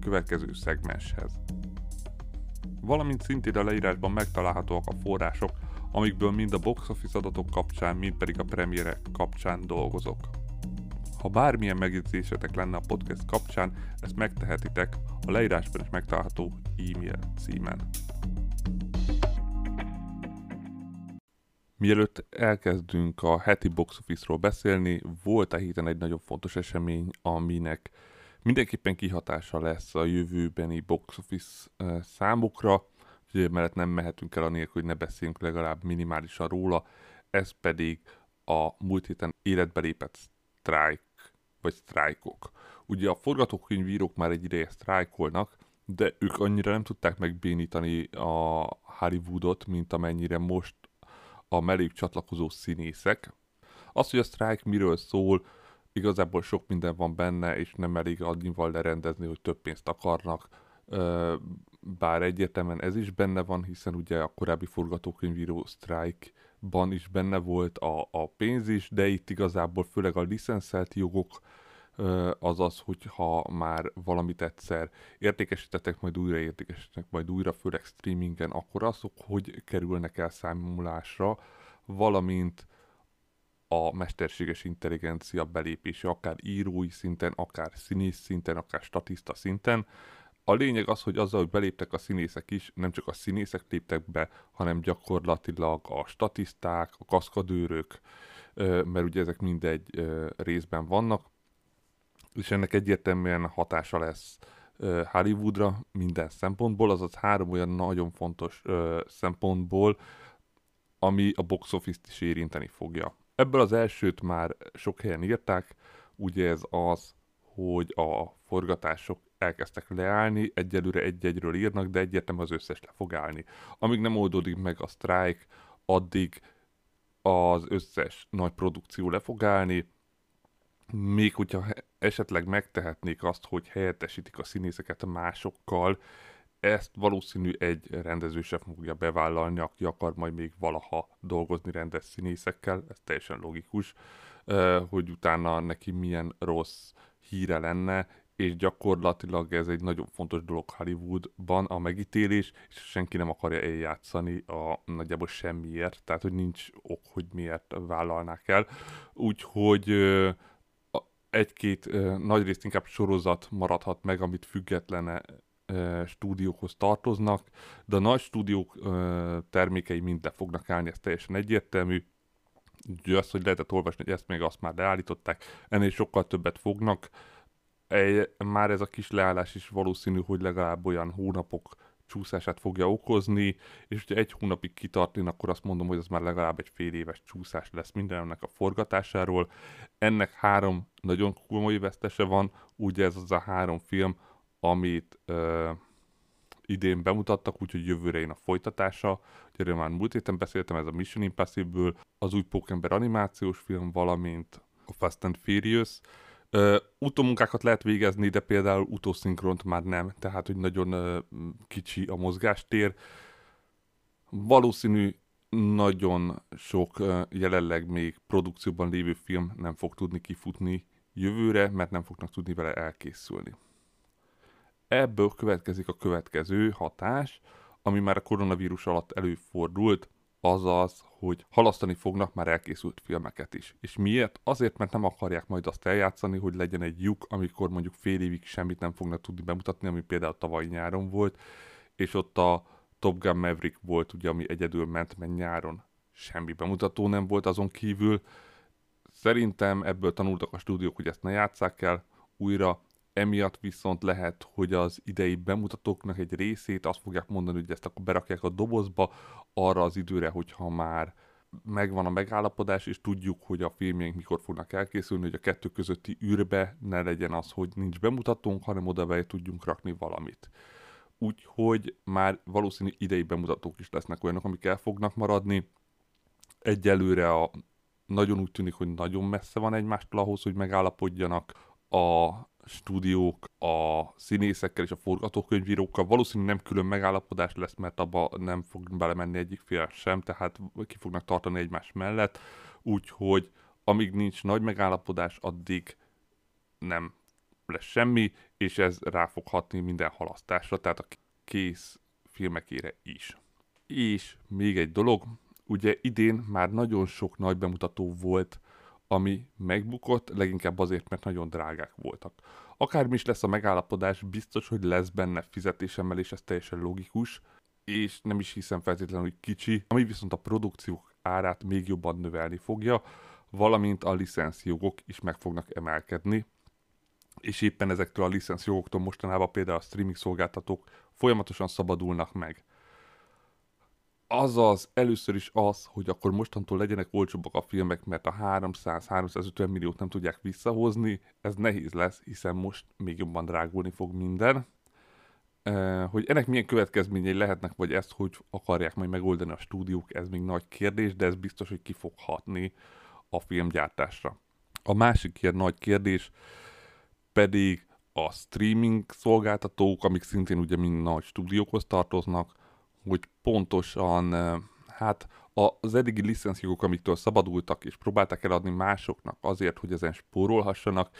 következő szegmenshez. Valamint szintén a leírásban megtalálhatóak a források, amikből mind a box office adatok kapcsán, mind pedig a premierek kapcsán dolgozok. Ha bármilyen megjegyzésetek lenne a podcast kapcsán, ezt megtehetitek a leírásban is megtalálható e-mail címen. Mielőtt elkezdünk a heti box office-ról beszélni, volt a héten egy nagyon fontos esemény, aminek mindenképpen kihatása lesz a jövőbeni box office számokra, úgyhogy mellett nem mehetünk el anélkül, hogy ne beszéljünk legalább minimálisan róla, ez pedig a múlt héten életbe lépett strike, vagy sztrájkok. Ugye a forgatókönyvírók már egy ideje sztrájkolnak, de ők annyira nem tudták megbénítani a Hollywoodot, mint amennyire most a mellék csatlakozó színészek. Az, hogy a sztrájk miről szól, igazából sok minden van benne, és nem elég annyival lerendezni, hogy több pénzt akarnak, bár egyértelműen ez is benne van, hiszen ugye a korábbi forgatókönyvíró Strike-ban is benne volt a, a pénz is, de itt igazából főleg a licenszelt jogok, azaz, hogyha már valamit egyszer értékesítettek, majd újra értékesítettek, majd újra, főleg streamingen, akkor azok, hogy kerülnek el számolásra, valamint a mesterséges intelligencia belépése, akár írói szinten, akár színész szinten, akár statiszta szinten. A lényeg az, hogy azzal, hogy beléptek a színészek is, nem csak a színészek léptek be, hanem gyakorlatilag a statiszták, a kaszkadőrök, mert ugye ezek mindegy részben vannak, és ennek egyértelműen hatása lesz Hollywoodra minden szempontból, azaz három olyan nagyon fontos szempontból, ami a box office-t is érinteni fogja. Ebből az elsőt már sok helyen írták, ugye ez az, hogy a forgatások elkezdtek leállni, egyelőre egy-egyről írnak, de egyértelműen az összes le fog állni. Amíg nem oldódik meg a sztrájk, addig az összes nagy produkció le fog állni, még hogyha esetleg megtehetnék azt, hogy helyettesítik a színészeket másokkal, ezt valószínű egy rendező sem fogja bevállalni, aki akar majd még valaha dolgozni rendes színészekkel, ez teljesen logikus, hogy utána neki milyen rossz híre lenne, és gyakorlatilag ez egy nagyon fontos dolog Hollywoodban, a megítélés, és senki nem akarja eljátszani a nagyjából semmiért, tehát hogy nincs ok, hogy miért vállalnák el. Úgyhogy egy-két nagyrészt inkább sorozat maradhat meg, amit függetlene stúdiókhoz tartoznak, de a nagy stúdiók termékei mind le fognak állni, ez teljesen egyértelmű. Ugye azt, hogy lehetett olvasni, hogy ezt még azt már leállították, ennél sokkal többet fognak. Egy, már ez a kis leállás is valószínű, hogy legalább olyan hónapok csúszását fogja okozni, és hogyha egy hónapig kitartni, akkor azt mondom, hogy az már legalább egy fél éves csúszás lesz mindennek a forgatásáról. Ennek három nagyon komoly vesztese van, ugye ez az a három film, amit uh, idén bemutattak, úgyhogy jövőre én a folytatása. Ugye már múlt héten beszéltem, ez a Mission Impossible, az új Pókember animációs film, valamint a Fast and Furious. Uh, utómunkákat lehet végezni, de például utószinkront már nem, tehát hogy nagyon uh, kicsi a mozgástér. Valószínű nagyon sok uh, jelenleg még produkcióban lévő film nem fog tudni kifutni jövőre, mert nem fognak tudni vele elkészülni. Ebből következik a következő hatás, ami már a koronavírus alatt előfordult, azaz, hogy halasztani fognak már elkészült filmeket is. És miért? Azért, mert nem akarják majd azt eljátszani, hogy legyen egy lyuk, amikor mondjuk fél évig semmit nem fognak tudni bemutatni, ami például tavaly nyáron volt, és ott a Top Gun Maverick volt, ugye, ami egyedül ment, mert nyáron semmi bemutató nem volt azon kívül. Szerintem ebből tanultak a stúdiók, hogy ezt ne játsszák el újra, emiatt viszont lehet, hogy az idei bemutatóknak egy részét azt fogják mondani, hogy ezt akkor berakják a dobozba arra az időre, hogyha már megvan a megállapodás, és tudjuk, hogy a filmjeink mikor fognak elkészülni, hogy a kettő közötti űrbe ne legyen az, hogy nincs bemutatónk, hanem oda be tudjunk rakni valamit. Úgyhogy már valószínű idei bemutatók is lesznek olyanok, amik el fognak maradni. Egyelőre a, nagyon úgy tűnik, hogy nagyon messze van egymástól ahhoz, hogy megállapodjanak a stúdiók a színészekkel és a forgatókönyvírókkal. Valószínűleg nem külön megállapodás lesz, mert abba nem fog belemenni egyik fél sem, tehát ki fognak tartani egymás mellett. Úgyhogy amíg nincs nagy megállapodás, addig nem lesz semmi, és ez rá fog hatni minden halasztásra, tehát a kész filmekére is. És még egy dolog, ugye idén már nagyon sok nagy bemutató volt ami megbukott, leginkább azért, mert nagyon drágák voltak. Akármi is lesz a megállapodás, biztos, hogy lesz benne fizetésemelés, ez teljesen logikus, és nem is hiszem feltétlenül, hogy kicsi, ami viszont a produkciók árát még jobban növelni fogja, valamint a licenszjogok is meg fognak emelkedni, és éppen ezektől a licenszjogoktól mostanában például a streaming szolgáltatók folyamatosan szabadulnak meg. Azaz, először is az, hogy akkor mostantól legyenek olcsóbbak a filmek, mert a 300-350 milliót nem tudják visszahozni, ez nehéz lesz, hiszen most még jobban drágulni fog minden. Hogy ennek milyen következményei lehetnek, vagy ezt hogy akarják majd megoldani a stúdiók, ez még nagy kérdés, de ez biztos, hogy ki fog hatni a filmgyártásra. A másik ilyen nagy kérdés pedig a streaming szolgáltatók, amik szintén ugye mind nagy stúdiókhoz tartoznak, hogy pontosan hát az eddigi licenszjogok, amiktől szabadultak, és próbálták eladni másoknak azért, hogy ezen spórolhassanak,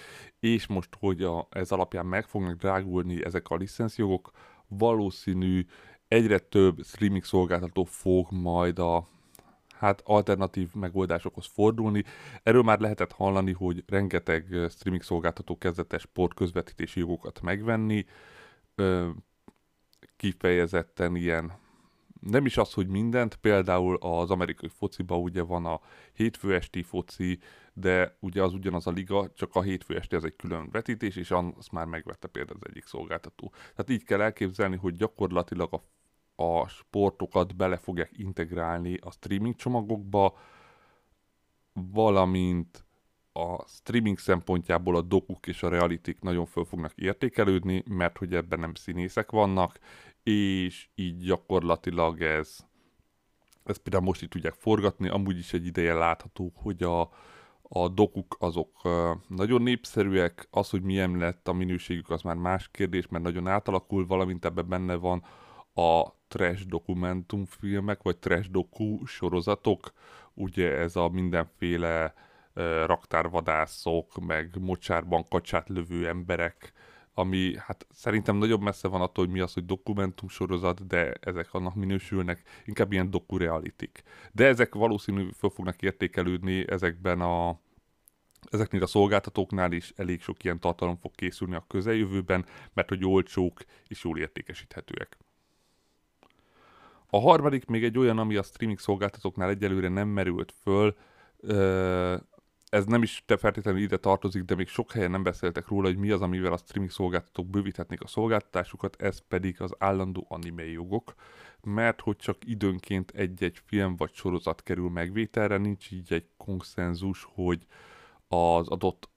és most, hogy a, ez alapján meg fognak drágulni ezek a licenszjogok, valószínű egyre több streaming szolgáltató fog majd a hát alternatív megoldásokhoz fordulni. Erről már lehetett hallani, hogy rengeteg streaming szolgáltató kezdetes sport közvetítési jogokat megvenni, kifejezetten ilyen nem is az, hogy mindent, például az amerikai fociba ugye van a hétfő esti foci, de ugye az ugyanaz a liga, csak a hétfő esti az egy külön vetítés, és azt már megvette például az egyik szolgáltató. Tehát így kell elképzelni, hogy gyakorlatilag a, a sportokat bele fogják integrálni a streaming csomagokba, valamint a streaming szempontjából a dokuk és a realitik nagyon föl fognak értékelődni, mert hogy ebben nem színészek vannak, és így gyakorlatilag ez, ez például most itt tudják forgatni, amúgy is egy ideje látható, hogy a, a dokuk azok nagyon népszerűek, az, hogy milyen lett a minőségük, az már más kérdés, mert nagyon átalakul, valamint ebben benne van a trash dokumentumfilmek, vagy trash doku sorozatok, ugye ez a mindenféle raktárvadászok, meg mocsárban kacsát lövő emberek, ami hát szerintem nagyobb messze van attól, hogy mi az, hogy dokumentumsorozat, de ezek annak minősülnek, inkább ilyen dokurealitik. De ezek valószínű föl fognak értékelődni ezekben a ezeknél a szolgáltatóknál is elég sok ilyen tartalom fog készülni a közeljövőben, mert hogy olcsók és jól értékesíthetőek. A harmadik még egy olyan, ami a streaming szolgáltatóknál egyelőre nem merült föl, ez nem is te feltétlenül ide tartozik, de még sok helyen nem beszéltek róla, hogy mi az, amivel a streaming szolgáltatók bővíthetnék a szolgáltatásukat, ez pedig az állandó anime jogok, mert hogy csak időnként egy-egy film vagy sorozat kerül megvételre, nincs így egy konszenzus, hogy az adott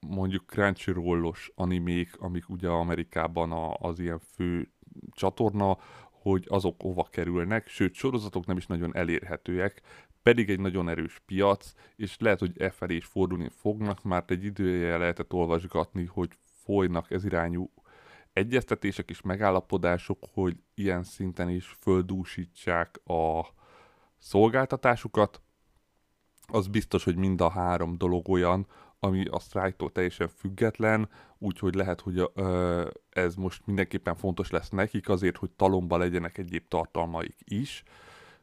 mondjuk Crunchyroll-os animék, amik ugye Amerikában a, az ilyen fő csatorna, hogy azok hova kerülnek, sőt sorozatok nem is nagyon elérhetőek, pedig egy nagyon erős piac, és lehet, hogy e felé is fordulni fognak, már egy idője lehetett olvasgatni, hogy folynak ez irányú egyeztetések és megállapodások, hogy ilyen szinten is földúsítsák a szolgáltatásukat. Az biztos, hogy mind a három dolog olyan, ami a sztrájktól teljesen független, úgyhogy lehet, hogy ez most mindenképpen fontos lesz nekik azért, hogy talomba legyenek egyéb tartalmaik is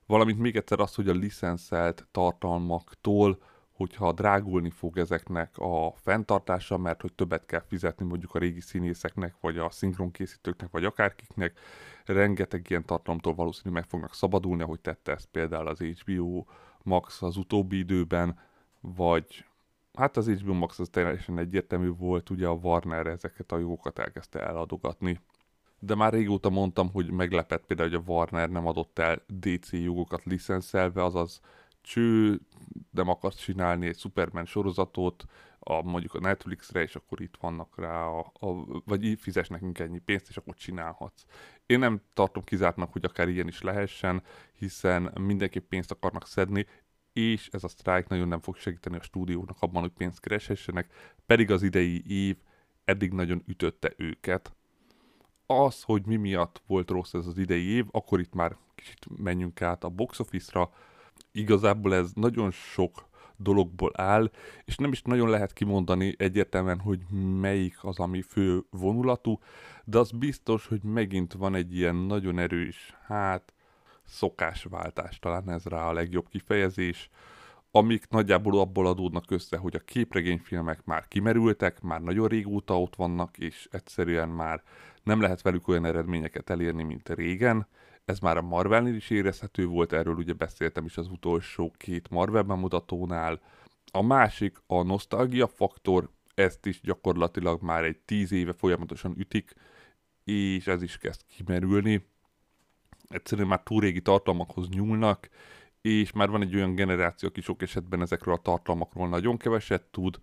valamint még egyszer az, hogy a licenszelt tartalmaktól, hogyha drágulni fog ezeknek a fenntartása, mert hogy többet kell fizetni mondjuk a régi színészeknek, vagy a szinkronkészítőknek, vagy akárkiknek, rengeteg ilyen tartalomtól valószínűleg meg fognak szabadulni, ahogy tette ezt például az HBO Max az utóbbi időben, vagy hát az HBO Max az teljesen egyértelmű volt, ugye a Warner ezeket a jogokat elkezdte eladogatni de már régóta mondtam, hogy meglepett például, hogy a Warner nem adott el DC jogokat licenszelve, azaz cső, nem akarsz csinálni egy Superman sorozatot, a, mondjuk a Netflixre, és akkor itt vannak rá, a, a, vagy fizes nekünk ennyi pénzt, és akkor csinálhatsz. Én nem tartom kizártnak, hogy akár ilyen is lehessen, hiszen mindenképp pénzt akarnak szedni, és ez a sztrájk nagyon nem fog segíteni a stúdiónak abban, hogy pénzt kereshessenek, pedig az idei év eddig nagyon ütötte őket. Az, hogy mi miatt volt rossz ez az idei év, akkor itt már kicsit menjünk át a box office-ra. Igazából ez nagyon sok dologból áll, és nem is nagyon lehet kimondani egyértelműen, hogy melyik az, ami fő vonulatú, de az biztos, hogy megint van egy ilyen nagyon erős, hát szokásváltás, talán ez rá a legjobb kifejezés, amik nagyjából abból adódnak össze, hogy a képregényfilmek már kimerültek, már nagyon régóta ott vannak, és egyszerűen már nem lehet velük olyan eredményeket elérni, mint régen. Ez már a Marvelnél is érezhető volt, erről ugye beszéltem is az utolsó két Marvel bemutatónál. A másik a nosztalgia faktor, ezt is gyakorlatilag már egy tíz éve folyamatosan ütik, és ez is kezd kimerülni. Egyszerűen már túl régi tartalmakhoz nyúlnak, és már van egy olyan generáció, aki sok esetben ezekről a tartalmakról nagyon keveset tud,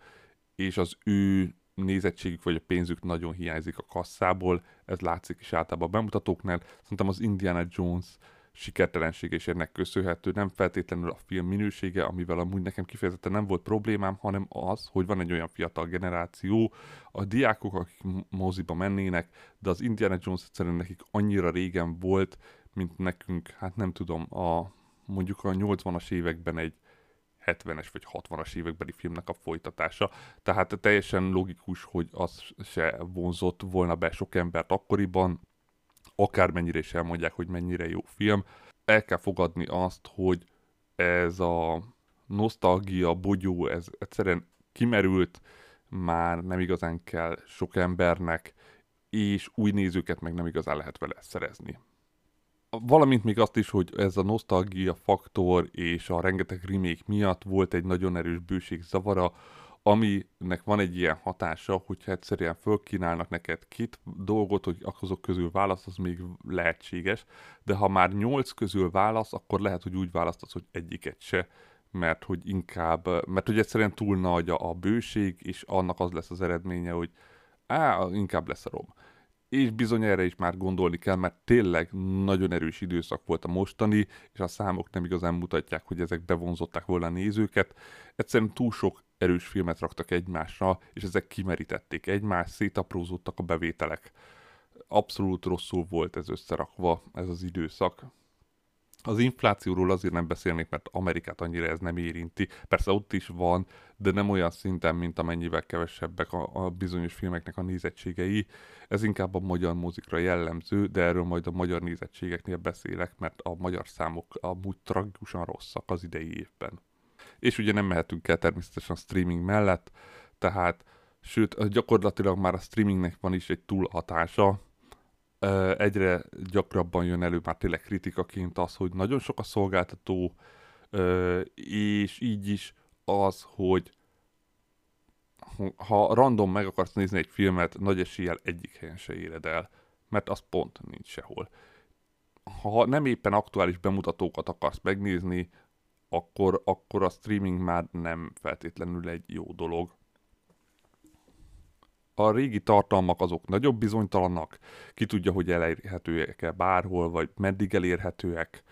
és az ő nézettségük vagy a pénzük nagyon hiányzik a kasszából, ez látszik is általában a bemutatóknál. Szerintem az Indiana Jones sikertelensége is ennek köszönhető, nem feltétlenül a film minősége, amivel amúgy nekem kifejezetten nem volt problémám, hanem az, hogy van egy olyan fiatal generáció, a diákok, akik moziba mennének, de az Indiana Jones egyszerűen nekik annyira régen volt, mint nekünk, hát nem tudom, a mondjuk a 80-as években egy 70-es vagy 60-as évekbeli filmnek a folytatása. Tehát teljesen logikus, hogy az se vonzott volna be sok embert akkoriban, akármennyire is elmondják, hogy mennyire jó film. El kell fogadni azt, hogy ez a nosztalgia, bogyó, ez egyszerűen kimerült, már nem igazán kell sok embernek, és új nézőket meg nem igazán lehet vele szerezni valamint még azt is, hogy ez a nosztalgia faktor és a rengeteg remake miatt volt egy nagyon erős bőség zavara, aminek van egy ilyen hatása, hogyha egyszerűen fölkínálnak neked két dolgot, hogy azok közül válasz, az még lehetséges, de ha már nyolc közül válasz, akkor lehet, hogy úgy választasz, hogy egyiket se, mert hogy inkább, mert hogy egyszerűen túl nagy a, bőség, és annak az lesz az eredménye, hogy á, inkább lesz a rom és bizony erre is már gondolni kell, mert tényleg nagyon erős időszak volt a mostani, és a számok nem igazán mutatják, hogy ezek bevonzották volna a nézőket. Egyszerűen túl sok erős filmet raktak egymásra, és ezek kimerítették egymást, szétaprózódtak a bevételek. Abszolút rosszul volt ez összerakva, ez az időszak. Az inflációról azért nem beszélnék, mert Amerikát annyira ez nem érinti. Persze ott is van, de nem olyan szinten, mint amennyivel kevesebbek a, a bizonyos filmeknek a nézettségei. Ez inkább a magyar muzikra jellemző, de erről majd a magyar nézettségeknél beszélek, mert a magyar számok amúgy tragikusan rosszak az idei évben. És ugye nem mehetünk el természetesen a streaming mellett, tehát sőt, gyakorlatilag már a streamingnek van is egy túlhatása, egyre gyakrabban jön elő már tényleg kritikaként az, hogy nagyon sok a szolgáltató, és így is az, hogy ha random meg akarsz nézni egy filmet, nagy eséllyel egyik helyen se éred el, mert az pont nincs sehol. Ha nem éppen aktuális bemutatókat akarsz megnézni, akkor, akkor a streaming már nem feltétlenül egy jó dolog a régi tartalmak azok nagyobb bizonytalanak, ki tudja, hogy elérhetőek-e bárhol, vagy meddig elérhetőek.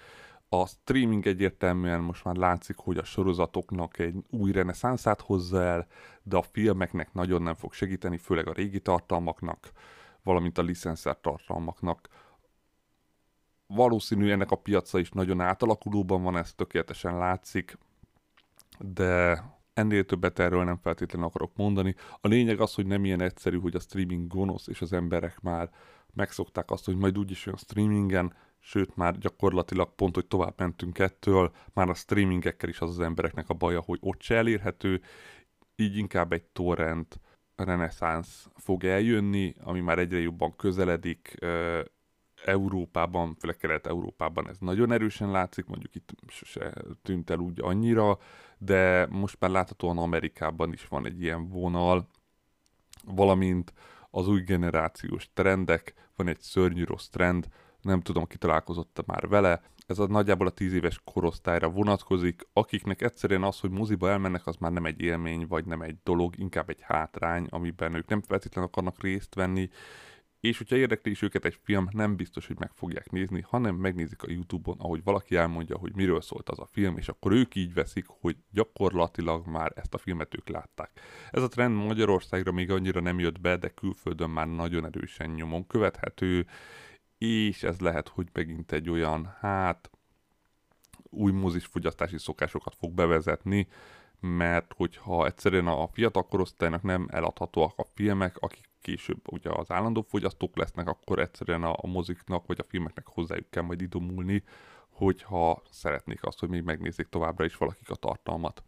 A streaming egyértelműen most már látszik, hogy a sorozatoknak egy új reneszánszát hozza el, de a filmeknek nagyon nem fog segíteni, főleg a régi tartalmaknak, valamint a licenszer tartalmaknak. Valószínű ennek a piaca is nagyon átalakulóban van, ez tökéletesen látszik, de ennél többet erről nem feltétlenül akarok mondani. A lényeg az, hogy nem ilyen egyszerű, hogy a streaming gonosz, és az emberek már megszokták azt, hogy majd úgyis olyan streamingen, sőt már gyakorlatilag pont, hogy tovább mentünk ettől, már a streamingekkel is az az embereknek a baja, hogy ott se elérhető, így inkább egy torrent reneszánsz fog eljönni, ami már egyre jobban közeledik, Európában, főleg Kelet-Európában ez nagyon erősen látszik, mondjuk itt se tűnt el úgy annyira, de most már láthatóan Amerikában is van egy ilyen vonal, valamint az új generációs trendek, van egy szörnyű rossz trend, nem tudom, ki találkozott már vele. ez a nagyjából a 10 éves korosztályra vonatkozik, akiknek egyszerűen az, hogy moziba elmennek, az már nem egy élmény, vagy nem egy dolog, inkább egy hátrány, amiben ők nem feltétlenül akarnak részt venni, és hogyha érdekli is őket egy film, nem biztos, hogy meg fogják nézni, hanem megnézik a Youtube-on, ahogy valaki elmondja, hogy miről szólt az a film, és akkor ők így veszik, hogy gyakorlatilag már ezt a filmet ők látták. Ez a trend Magyarországra még annyira nem jött be, de külföldön már nagyon erősen nyomon követhető, és ez lehet, hogy megint egy olyan, hát új mozis fogyasztási szokásokat fog bevezetni, mert hogyha egyszerűen a fiatal korosztálynak nem eladhatóak a filmek, akik később ugye az állandó fogyasztók lesznek, akkor egyszerűen a, a moziknak vagy a filmeknek hozzájuk kell majd idomulni, hogyha szeretnék azt, hogy még megnézzék továbbra is valakik a tartalmat.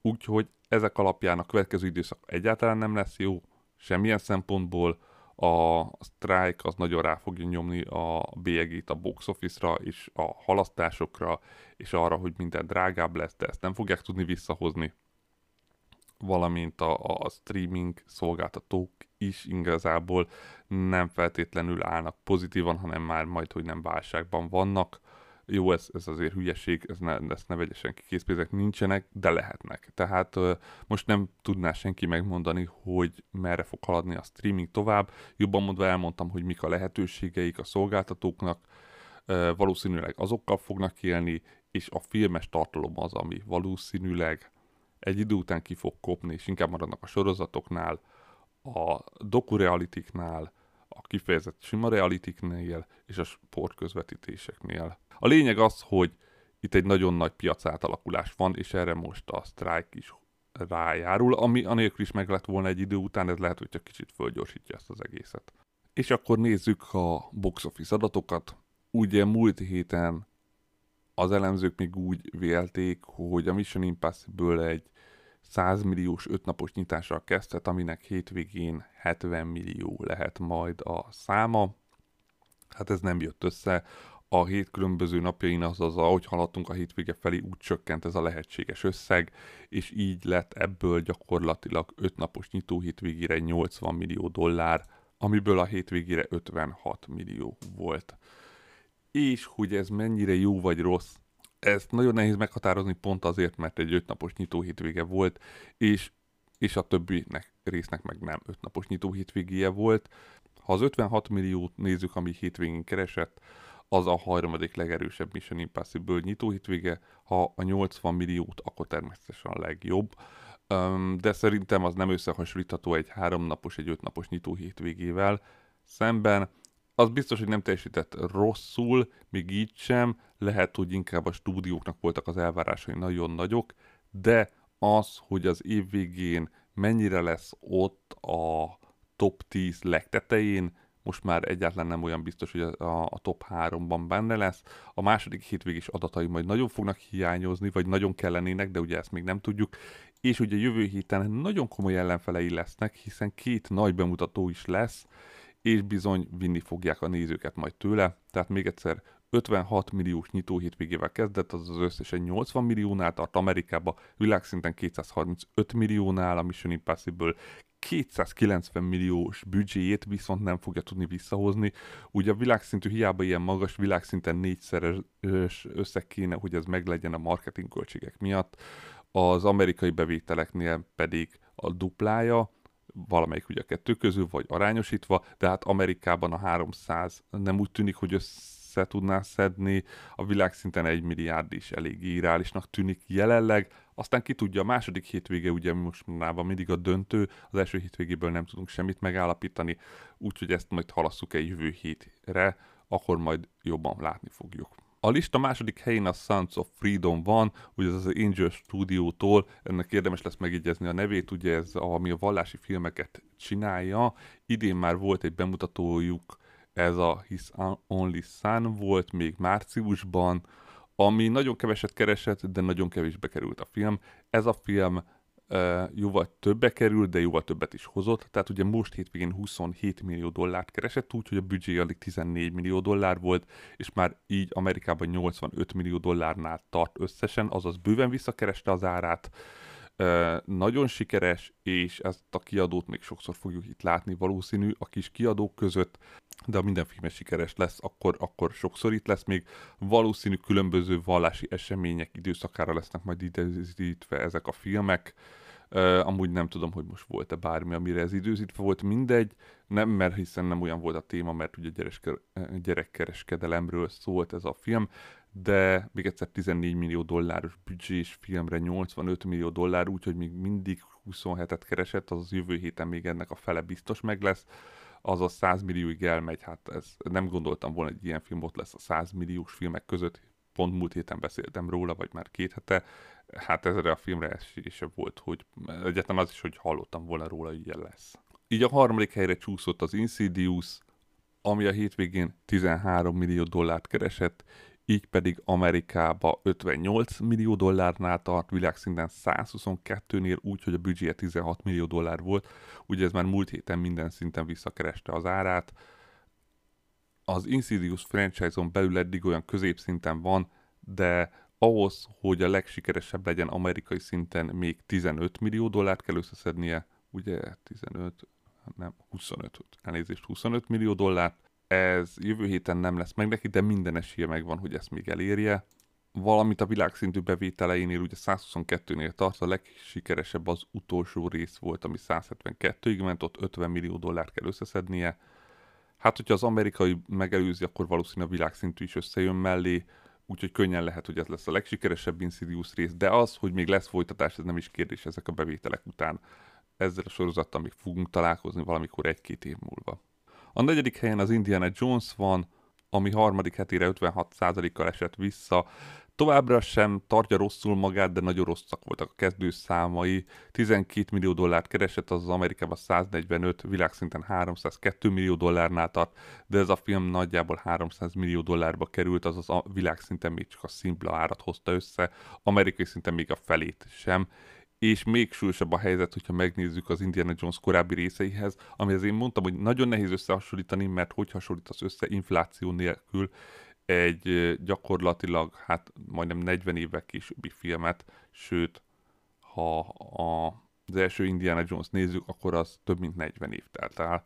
Úgyhogy ezek alapján a következő időszak egyáltalán nem lesz jó, semmilyen szempontból, a strike az nagyon rá fogja nyomni a bélyegét a box office-ra, és a halasztásokra, és arra, hogy minden drágább lesz, de ezt nem fogják tudni visszahozni. Valamint a, a streaming szolgáltatók is igazából nem feltétlenül állnak pozitívan, hanem már majd, hogy nem válságban vannak. Jó, ez, ez azért hülyeség, ez ne, ezt ne vegye senki készpénzek, nincsenek, de lehetnek. Tehát most nem tudná senki megmondani, hogy merre fog haladni a streaming tovább. Jobban mondva elmondtam, hogy mik a lehetőségeik a szolgáltatóknak, valószínűleg azokkal fognak élni, és a filmes tartalom az, ami valószínűleg egy idő után ki fog kopni, és inkább maradnak a sorozatoknál, a dokurealitiknál, a kifejezett sima realitiknél és a sportközvetítéseknél. A lényeg az, hogy itt egy nagyon nagy piac átalakulás van, és erre most a strike is rájárul, ami anélkül is meg lett volna egy idő után, ez lehet, hogy csak kicsit fölgyorsítja ezt az egészet. És akkor nézzük a box office adatokat. Ugye múlt héten az elemzők még úgy vélték, hogy a Mission Impossible egy 100 milliós ötnapos nyitással kezdett, aminek hétvégén 70 millió lehet majd a száma. Hát ez nem jött össze. A hét különböző napjain, azaz ahogy haladtunk a hétvége felé, úgy csökkent ez a lehetséges összeg, és így lett ebből gyakorlatilag 5 napos nyitó hétvégére 80 millió dollár, amiből a hétvégére 56 millió volt. És hogy ez mennyire jó vagy rossz, ezt nagyon nehéz meghatározni pont azért, mert egy ötnapos nyitó hétvége volt, és, és a többinek résznek meg nem ötnapos nyitó hétvégéje volt. Ha az 56 milliót nézzük, ami hétvégén keresett, az a harmadik legerősebb Mission Impossible nyitó hétvége, ha a 80 milliót, akkor természetesen a legjobb. De szerintem az nem összehasonlítható egy háromnapos, egy ötnapos nyitó hétvégével. Szemben az biztos, hogy nem teljesített rosszul, még így sem, lehet, hogy inkább a stúdióknak voltak az elvárásai nagyon nagyok, de az, hogy az év végén mennyire lesz ott a top 10 legtetején, most már egyáltalán nem olyan biztos, hogy a, a top 3-ban benne lesz. A második hétvégés adatai majd nagyon fognak hiányozni, vagy nagyon kellenének, de ugye ezt még nem tudjuk. És ugye jövő héten nagyon komoly ellenfelei lesznek, hiszen két nagy bemutató is lesz, és bizony vinni fogják a nézőket majd tőle. Tehát még egyszer 56 milliós nyitó hétvégével kezdett, az az összesen 80 milliónál tart Amerikába, világszinten 235 milliónál, a Mission Impossible 290 milliós büdzséjét viszont nem fogja tudni visszahozni. Ugye a világszintű hiába ilyen magas, világszinten négyszeres összeg kéne, hogy ez meglegyen a marketing költségek miatt. Az amerikai bevételeknél pedig a duplája, valamelyik ugye a kettő közül, vagy arányosítva, de hát Amerikában a 300 nem úgy tűnik, hogy össze tudná szedni, a világszinten egy milliárd is elég irálisnak tűnik jelenleg, aztán ki tudja, a második hétvége ugye most már mindig a döntő, az első hétvégéből nem tudunk semmit megállapítani, úgyhogy ezt majd halasszuk egy jövő hétre, akkor majd jobban látni fogjuk. A lista második helyén a Sons of Freedom van, ugye ez az Angel Studio-tól, ennek érdemes lesz megjegyezni a nevét, ugye ez ami a vallási filmeket csinálja. Idén már volt egy bemutatójuk, ez a His Only Son volt még márciusban, ami nagyon keveset keresett, de nagyon kevésbe került a film. Ez a film jóval többe kerül, de jóval többet is hozott. Tehát ugye most hétvégén 27 millió dollárt keresett, úgyhogy a büdzsé alig 14 millió dollár volt, és már így Amerikában 85 millió dollárnál tart összesen, azaz bőven visszakereste az árát. nagyon sikeres, és ezt a kiadót még sokszor fogjuk itt látni valószínű a kis kiadók között. de ha minden filmes sikeres lesz, akkor, akkor sokszor itt lesz még. Valószínű különböző vallási események időszakára lesznek majd időzítve ezek a filmek. Uh, amúgy nem tudom, hogy most volt-e bármi, amire ez időzítve volt, mindegy. Nem, mert hiszen nem olyan volt a téma, mert ugye gyerekkereskedelemről szólt ez a film, de még egyszer 14 millió dolláros büdzsés filmre 85 millió dollár, úgyhogy még mindig 27-et keresett, azaz jövő héten még ennek a fele biztos meg lesz azaz 100 millióig elmegy, hát ez, nem gondoltam volna, hogy ilyen film ott lesz a 100 milliós filmek között, pont múlt héten beszéltem róla, vagy már két hete, hát ezre a filmre esése volt, hogy egyetlen az is, hogy hallottam volna róla, hogy ilyen lesz. Így a harmadik helyre csúszott az Insidious, ami a hétvégén 13 millió dollárt keresett, így pedig Amerikába 58 millió dollárnál tart, világszinten 122-nél, úgy, hogy a büdzséje 16 millió dollár volt. Ugye ez már múlt héten minden szinten visszakereste az árát. Az Insidious franchise-on belül eddig olyan középszinten van, de ahhoz, hogy a legsikeresebb legyen amerikai szinten, még 15 millió dollárt kell összeszednie, ugye 15, nem, 25, elnézést, 25 millió dollárt, ez jövő héten nem lesz meg neki, de minden esélye megvan, hogy ezt még elérje. Valamint a világszintű bevételeinél ugye 122-nél tart, a legsikeresebb az utolsó rész volt, ami 172-ig ment, ott 50 millió dollárt kell összeszednie. Hát, hogyha az amerikai megelőzi, akkor valószínűleg a világszintű is összejön mellé, úgyhogy könnyen lehet, hogy ez lesz a legsikeresebb Insidious rész, de az, hogy még lesz folytatás, ez nem is kérdés ezek a bevételek után. Ezzel a sorozattal még fogunk találkozni valamikor egy-két év múlva. A negyedik helyen az Indiana Jones van, ami harmadik hetére 56%-kal esett vissza. Továbbra sem tartja rosszul magát, de nagyon rosszak voltak a kezdő számai. 12 millió dollárt keresett, az Amerikában 145, világszinten 302 millió dollárnál tart, de ez a film nagyjából 300 millió dollárba került, azaz a világszinten még csak a szimpla árat hozta össze, amerikai szinten még a felét sem és még súlyosabb a helyzet, hogyha megnézzük az Indiana Jones korábbi részeihez, amihez én mondtam, hogy nagyon nehéz összehasonlítani, mert hogy hasonlítasz össze infláció nélkül egy gyakorlatilag hát majdnem 40 évek későbbi filmet, sőt, ha a, az első Indiana Jones nézzük, akkor az több mint 40 év telt el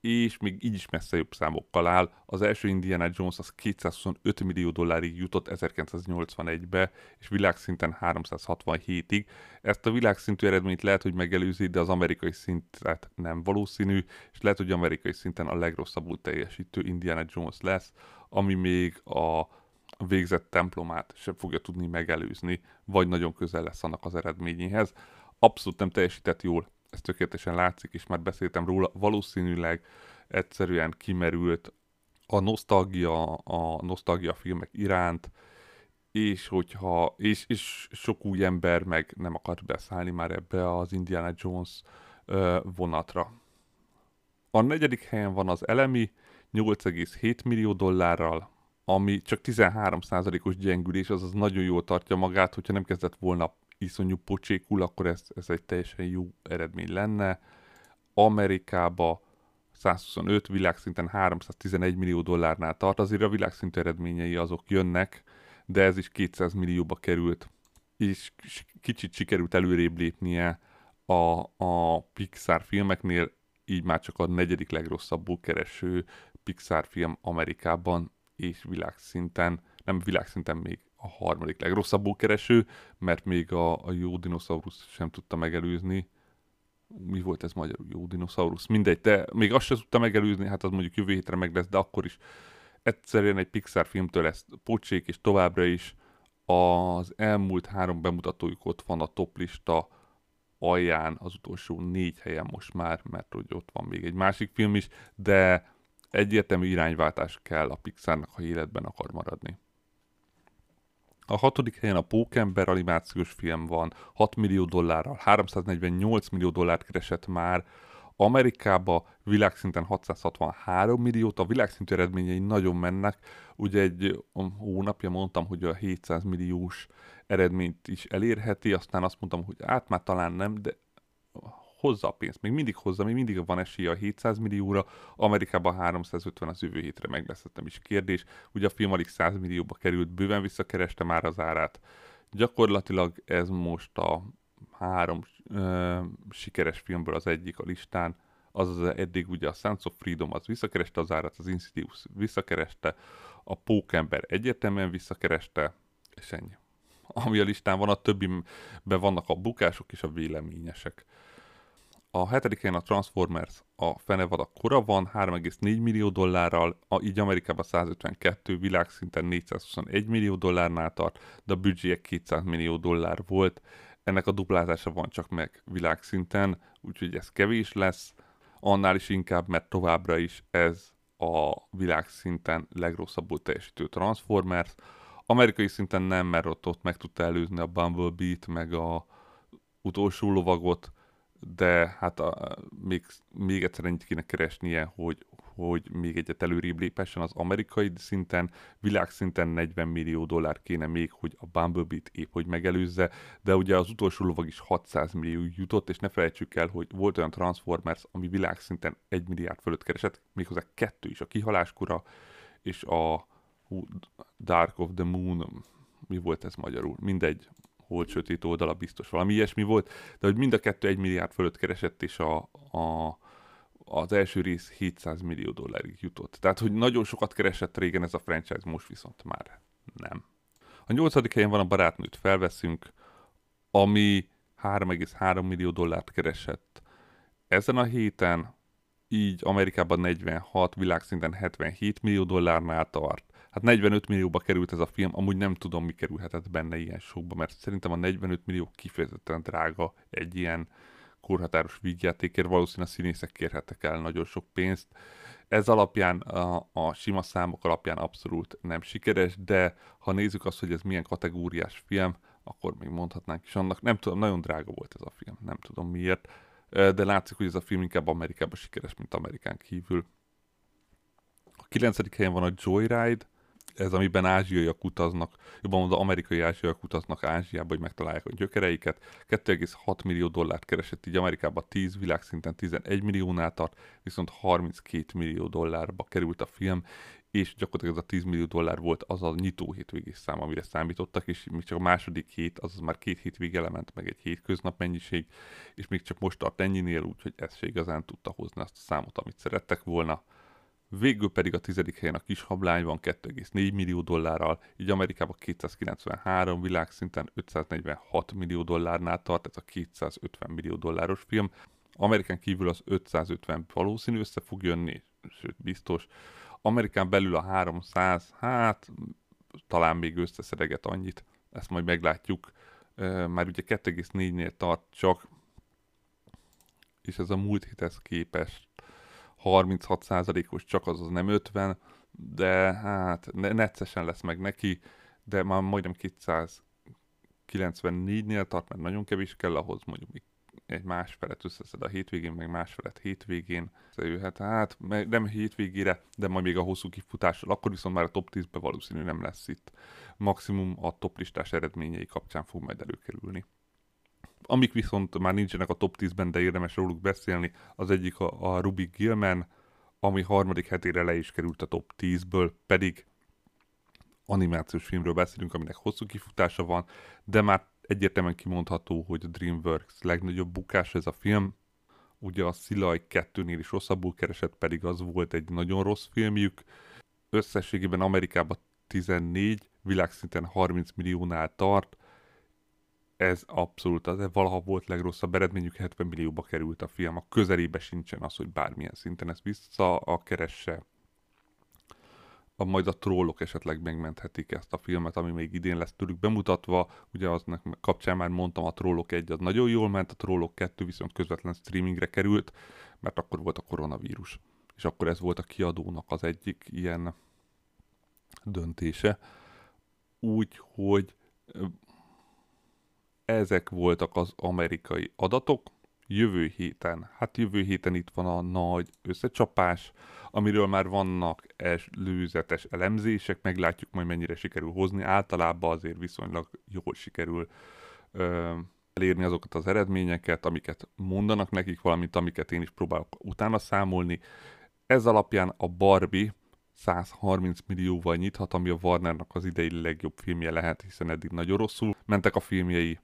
és még így is messze jobb számokkal áll. Az első Indiana Jones az 225 millió dollárig jutott 1981-be, és világszinten 367-ig. Ezt a világszintű eredményt lehet, hogy megelőzi, de az amerikai szintet nem valószínű, és lehet, hogy amerikai szinten a legrosszabbul teljesítő Indiana Jones lesz, ami még a végzett templomát sem fogja tudni megelőzni, vagy nagyon közel lesz annak az eredményéhez. Abszolút nem teljesített jól ez tökéletesen látszik, és már beszéltem róla, valószínűleg egyszerűen kimerült a nosztalgia, a nosztalgia filmek iránt, és hogyha, és, és sok új ember meg nem akart beszállni már ebbe az Indiana Jones vonatra. A negyedik helyen van az elemi, 8,7 millió dollárral, ami csak 13%-os gyengülés, azaz nagyon jól tartja magát, hogyha nem kezdett volna iszonyú pocsékul, akkor ez, ez egy teljesen jó eredmény lenne. Amerikába 125, világszinten 311 millió dollárnál tart, azért a világszintű eredményei azok jönnek, de ez is 200 millióba került, és kicsit sikerült előrébb lépnie a, a Pixar filmeknél, így már csak a negyedik legrosszabbul kereső Pixar film Amerikában és világszinten, nem világszinten még a harmadik legrosszabbul kereső, mert még a, a jó dinoszaurusz sem tudta megelőzni. Mi volt ez magyarul? Jó dinoszaurusz? Mindegy, de még azt sem tudta megelőzni, hát az mondjuk jövő hétre meg lesz, de akkor is egyszerűen egy Pixar filmtől ezt pocsék, és továbbra is az elmúlt három bemutatójuk ott van a toplista alján, az utolsó négy helyen most már, mert hogy ott van még egy másik film is, de egyértelmű irányváltás kell a Pixarnak, ha életben akar maradni. A hatodik helyen a Pókember animációs film van, 6 millió dollárral, 348 millió dollárt keresett már, Amerikába világszinten 663 milliót, a világszintű eredményei nagyon mennek. Ugye egy hónapja mondtam, hogy a 700 milliós eredményt is elérheti, aztán azt mondtam, hogy át már talán nem, de hozza a pénzt, még mindig hozza, még mindig van esélye a 700 millióra, Amerikában 350 az jövő hétre meg lesz, nem is kérdés. Ugye a film alig 100 millióba került, bőven visszakereste már az árát. Gyakorlatilag ez most a három ö, sikeres filmből az egyik a listán. azaz eddig ugye a Sons of Freedom az visszakereste az árat, az Insidious visszakereste, a Pókember egyértelműen visszakereste, és ennyi. Ami a listán van, a többiben vannak a bukások és a véleményesek. A hetedik helyen a Transformers a fenevad kora van, 3,4 millió dollárral, a, így Amerikában 152, világszinten 421 millió dollárnál tart, de a büdzséje 200 millió dollár volt. Ennek a duplázása van csak meg világszinten, úgyhogy ez kevés lesz. Annál is inkább, mert továbbra is ez a világszinten legrosszabbul teljesítő Transformers. Amerikai szinten nem, mert ott, ott meg tudta előzni a Bumblebee-t, meg a utolsó lovagot, de hát a, még, még egyszer ennyit kéne keresnie, hogy, hogy még egyet előrébb lépessen az amerikai szinten, világszinten 40 millió dollár kéne még, hogy a Bumblebee-t épp hogy megelőzze, de ugye az utolsó lovag is 600 millió jutott, és ne felejtsük el, hogy volt olyan Transformers, ami világszinten 1 milliárd fölött keresett, méghozzá kettő is, a kihaláskora és a Dark of the Moon, mi volt ez magyarul? Mindegy, volt sötét oldala, biztos valami ilyesmi volt, de hogy mind a kettő egy milliárd fölött keresett, és a, a, az első rész 700 millió dollárig jutott. Tehát, hogy nagyon sokat keresett régen ez a franchise, most viszont már nem. A nyolcadik helyen van a barátnőt felveszünk, ami 3,3 millió dollárt keresett. Ezen a héten így Amerikában 46, világszinten 77 millió dollárnál tart. Hát 45 millióba került ez a film, amúgy nem tudom, mi kerülhetett benne ilyen sokba, mert szerintem a 45 millió kifejezetten drága egy ilyen korhatáros vígjátékért, valószínűleg a színészek kérhettek el nagyon sok pénzt. Ez alapján, a, a sima számok alapján abszolút nem sikeres, de ha nézzük azt, hogy ez milyen kategóriás film, akkor még mondhatnánk is annak. Nem tudom, nagyon drága volt ez a film, nem tudom miért, de látszik, hogy ez a film inkább Amerikában sikeres, mint Amerikán kívül. A kilencedik helyen van a Joyride, ez amiben ázsiaiak utaznak, jobban mondva amerikai ázsiaiak utaznak Ázsiába, hogy megtalálják a gyökereiket. 2,6 millió dollárt keresett így Amerikában 10, világszinten 11 milliónál tart, viszont 32 millió dollárba került a film, és gyakorlatilag ez a 10 millió dollár volt az a nyitó hétvégés szám, amire számítottak, és még csak a második hét, azaz már két hétvége lement meg egy hétköznap mennyiség, és még csak most tart ennyinél, úgyhogy ez se igazán tudta hozni azt a számot, amit szerettek volna. Végül pedig a tizedik helyen a kis hablány van 2,4 millió dollárral, így Amerikában 293, világszinten 546 millió dollárnál tart, ez a 250 millió dolláros film. Amerikán kívül az 550 valószínű össze fog jönni, sőt biztos. Amerikán belül a 300, hát talán még összeszedeget annyit, ezt majd meglátjuk. Már ugye 2,4-nél tart csak, és ez a múlt héthez képest 36%-os, csak az az nem 50, de hát neccesen lesz meg neki, de már majdnem 294-nél tart, mert nagyon kevés kell ahhoz, mondjuk egy másfelet összeszed a hétvégén, meg másfelet hétvégén jöhet hát nem hétvégére, de majd még a hosszú kifutással, akkor viszont már a top 10-be valószínű nem lesz itt. Maximum a top listás eredményei kapcsán fog majd előkerülni. Amik viszont már nincsenek a top 10-ben, de érdemes róluk beszélni, az egyik a, a Rubik Gilman, ami harmadik hetére le is került a top 10-ből, pedig animációs filmről beszélünk, aminek hosszú kifutása van, de már egyértelműen kimondható, hogy a DreamWorks legnagyobb bukás ez a film. Ugye a Szilaj 2-nél is rosszabbul keresett, pedig az volt egy nagyon rossz filmjük. Összességében Amerikában 14, világszinten 30 milliónál tart, ez abszolút az, valaha volt legrosszabb eredményük, 70 millióba került a film, a közelébe sincsen az, hogy bármilyen szinten ezt vissza a keresse. A, majd a trollok esetleg megmenthetik ezt a filmet, ami még idén lesz tőlük bemutatva. Ugye aznak kapcsán már mondtam, a trollok egy az nagyon jól ment, a trollok kettő viszont közvetlen streamingre került, mert akkor volt a koronavírus. És akkor ez volt a kiadónak az egyik ilyen döntése. Úgy, hogy ezek voltak az amerikai adatok. Jövő héten, hát jövő héten itt van a nagy összecsapás, amiről már vannak előzetes elemzések, meglátjuk majd mennyire sikerül hozni. Általában azért viszonylag jól sikerül ö, elérni azokat az eredményeket, amiket mondanak nekik, valamint amiket én is próbálok utána számolni. Ez alapján a Barbie 130 millióval nyithat, ami a Warnernak az idei legjobb filmje lehet, hiszen eddig nagyon rosszul mentek a filmjei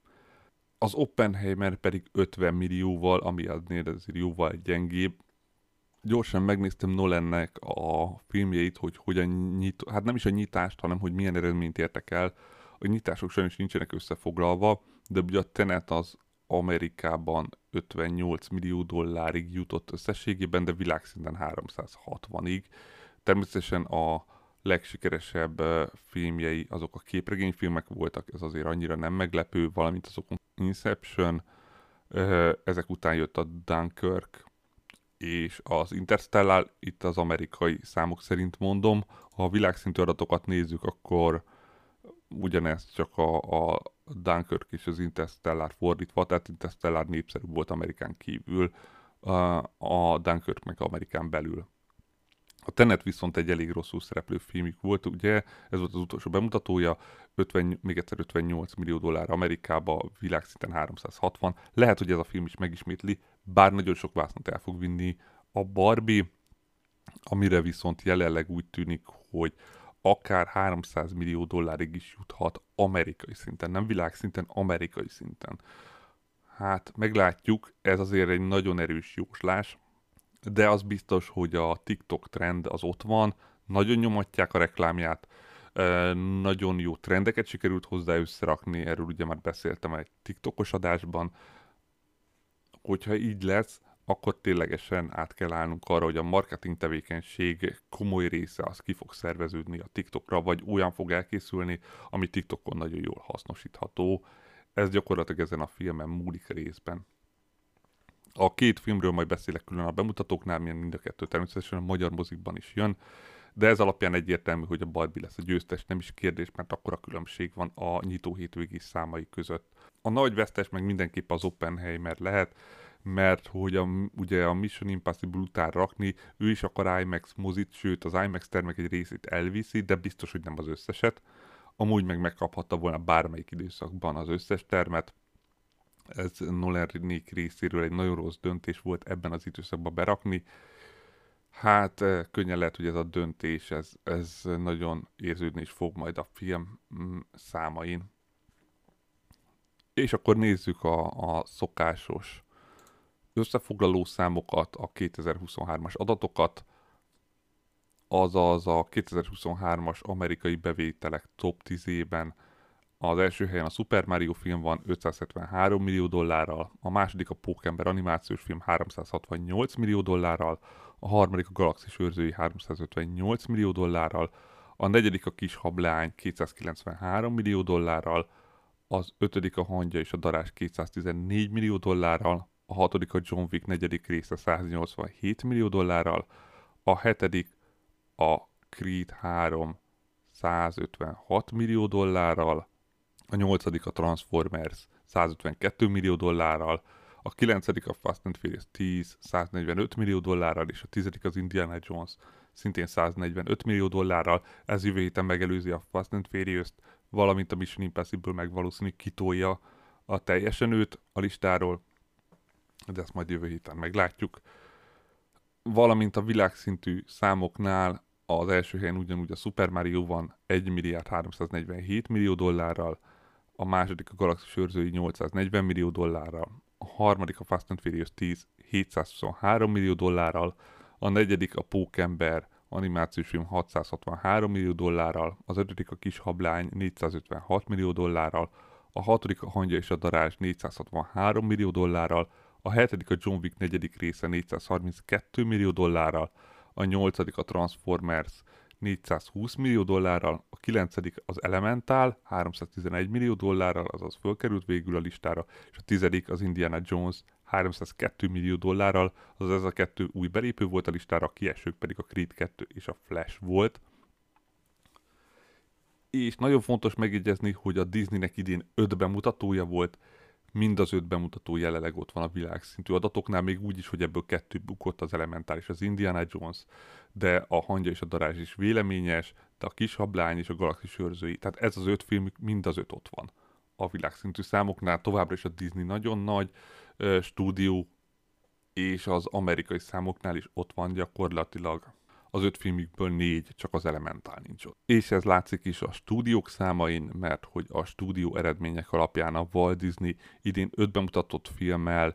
az Oppenheimer pedig 50 millióval, ami aznél azért jóval gyengébb, gyorsan megnéztem Nolannek a filmjeit, hogy hogyan nyit, hát nem is a nyitást, hanem hogy milyen eredményt értek el. A nyitások sajnos nincsenek összefoglalva, de ugye a Tenet az Amerikában 58 millió dollárig jutott összességében, de világszinten 360-ig. Természetesen a legsikeresebb filmjei azok a képregényfilmek voltak, ez azért annyira nem meglepő, valamint azok Inception, ezek után jött a Dunkirk, és az Interstellar, itt az amerikai számok szerint mondom, ha a világszintű adatokat nézzük, akkor ugyanez csak a, a Dunkirk és az Interstellar fordítva, tehát Interstellar népszerű volt Amerikán kívül, a Dunkirk meg Amerikán belül. A Tenet viszont egy elég rosszul szereplő filmük volt, ugye, ez volt az utolsó bemutatója, 50, még egyszer 58 millió dollár Amerikába, világszinten 360. Lehet, hogy ez a film is megismétli, bár nagyon sok vásznat el fog vinni a Barbie, amire viszont jelenleg úgy tűnik, hogy akár 300 millió dollárig is juthat amerikai szinten, nem világszinten, amerikai szinten. Hát meglátjuk, ez azért egy nagyon erős jóslás, de az biztos, hogy a TikTok trend az ott van, nagyon nyomatják a reklámját, nagyon jó trendeket sikerült hozzá összerakni, erről ugye már beszéltem egy TikTokos adásban, hogyha így lesz, akkor ténylegesen át kell állnunk arra, hogy a marketing tevékenység komoly része az ki fog szerveződni a TikTokra, vagy olyan fog elkészülni, ami TikTokon nagyon jól hasznosítható. Ez gyakorlatilag ezen a filmen múlik részben. A két filmről majd beszélek külön a bemutatóknál, milyen mind a kettő természetesen a magyar mozikban is jön, de ez alapján egyértelmű, hogy a Barbie lesz a győztes, nem is kérdés, mert akkor a különbség van a nyitó hétvégi számai között. A nagy vesztes meg mindenképp az Oppenheimer lehet, mert hogy a, ugye a Mission Impossible után rakni, ő is akar IMAX mozit, sőt az IMAX termek egy részét elviszi, de biztos, hogy nem az összeset. Amúgy meg megkaphatta volna bármelyik időszakban az összes termet, ez Nolan részéről egy nagyon rossz döntés volt ebben az időszakban berakni. Hát eh, könnyen lehet, hogy ez a döntés, ez, ez nagyon érződni is fog majd a film mm, számain. És akkor nézzük a, a szokásos összefoglaló számokat, a 2023-as adatokat, azaz a 2023-as amerikai bevételek top 10-ében az első helyen a Super Mario film van 573 millió dollárral, a második a Pókember animációs film 368 millió dollárral, a harmadik a Galaxis őrzői 358 millió dollárral, a negyedik a Kis Hableány 293 millió dollárral, az ötödik a Hangya és a Darás 214 millió dollárral, a hatodik a John Wick negyedik része 187 millió dollárral, a hetedik a Creed 3 156 millió dollárral, a nyolcadik a Transformers 152 millió dollárral, a kilencedik a Fast and Furious 10 145 millió dollárral, és a tizedik az Indiana Jones szintén 145 millió dollárral. Ez jövő héten megelőzi a Fast and Furious-t, valamint a Mission Impossible meg valószínűleg kitolja a teljesen őt a listáról, de ezt majd jövő héten meglátjuk. Valamint a világszintű számoknál az első helyen ugyanúgy a Super Mario van 1 milliárd 347 millió dollárral, a második a Galaxis őrzői 840 millió dollárral, a harmadik a Fast and Furious 10 723 millió dollárral, a negyedik a Pókember animációs film 663 millió dollárral, az ötödik a Kis Hablány 456 millió dollárral, a hatodik a Hangya és a Darázs 463 millió dollárral, a hetedik a John Wick negyedik része 432 millió dollárral, a nyolcadik a Transformers 420 millió dollárral, a kilencedik az Elemental 311 millió dollárral, azaz fölkerült végül a listára, és a tizedik az Indiana Jones 302 millió dollárral, azaz ez a kettő új belépő volt a listára, a kiesők pedig a Creed 2 és a Flash volt. És nagyon fontos megjegyezni, hogy a Disneynek idén öt bemutatója volt, mind az öt bemutató jelenleg ott van a világszintű adatoknál, még úgy is, hogy ebből kettő bukott az elementális, az Indiana Jones, de a hangja és a darázs is véleményes, de a kis hablány és a galaxis őrzői, tehát ez az öt film, mind az öt ott van a világszintű számoknál, továbbra is a Disney nagyon nagy stúdió, és az amerikai számoknál is ott van gyakorlatilag az öt filmükből négy, csak az Elementál nincs ott. És ez látszik is a stúdiók számain, mert hogy a stúdió eredmények alapján a Walt Disney idén öt bemutatott filmmel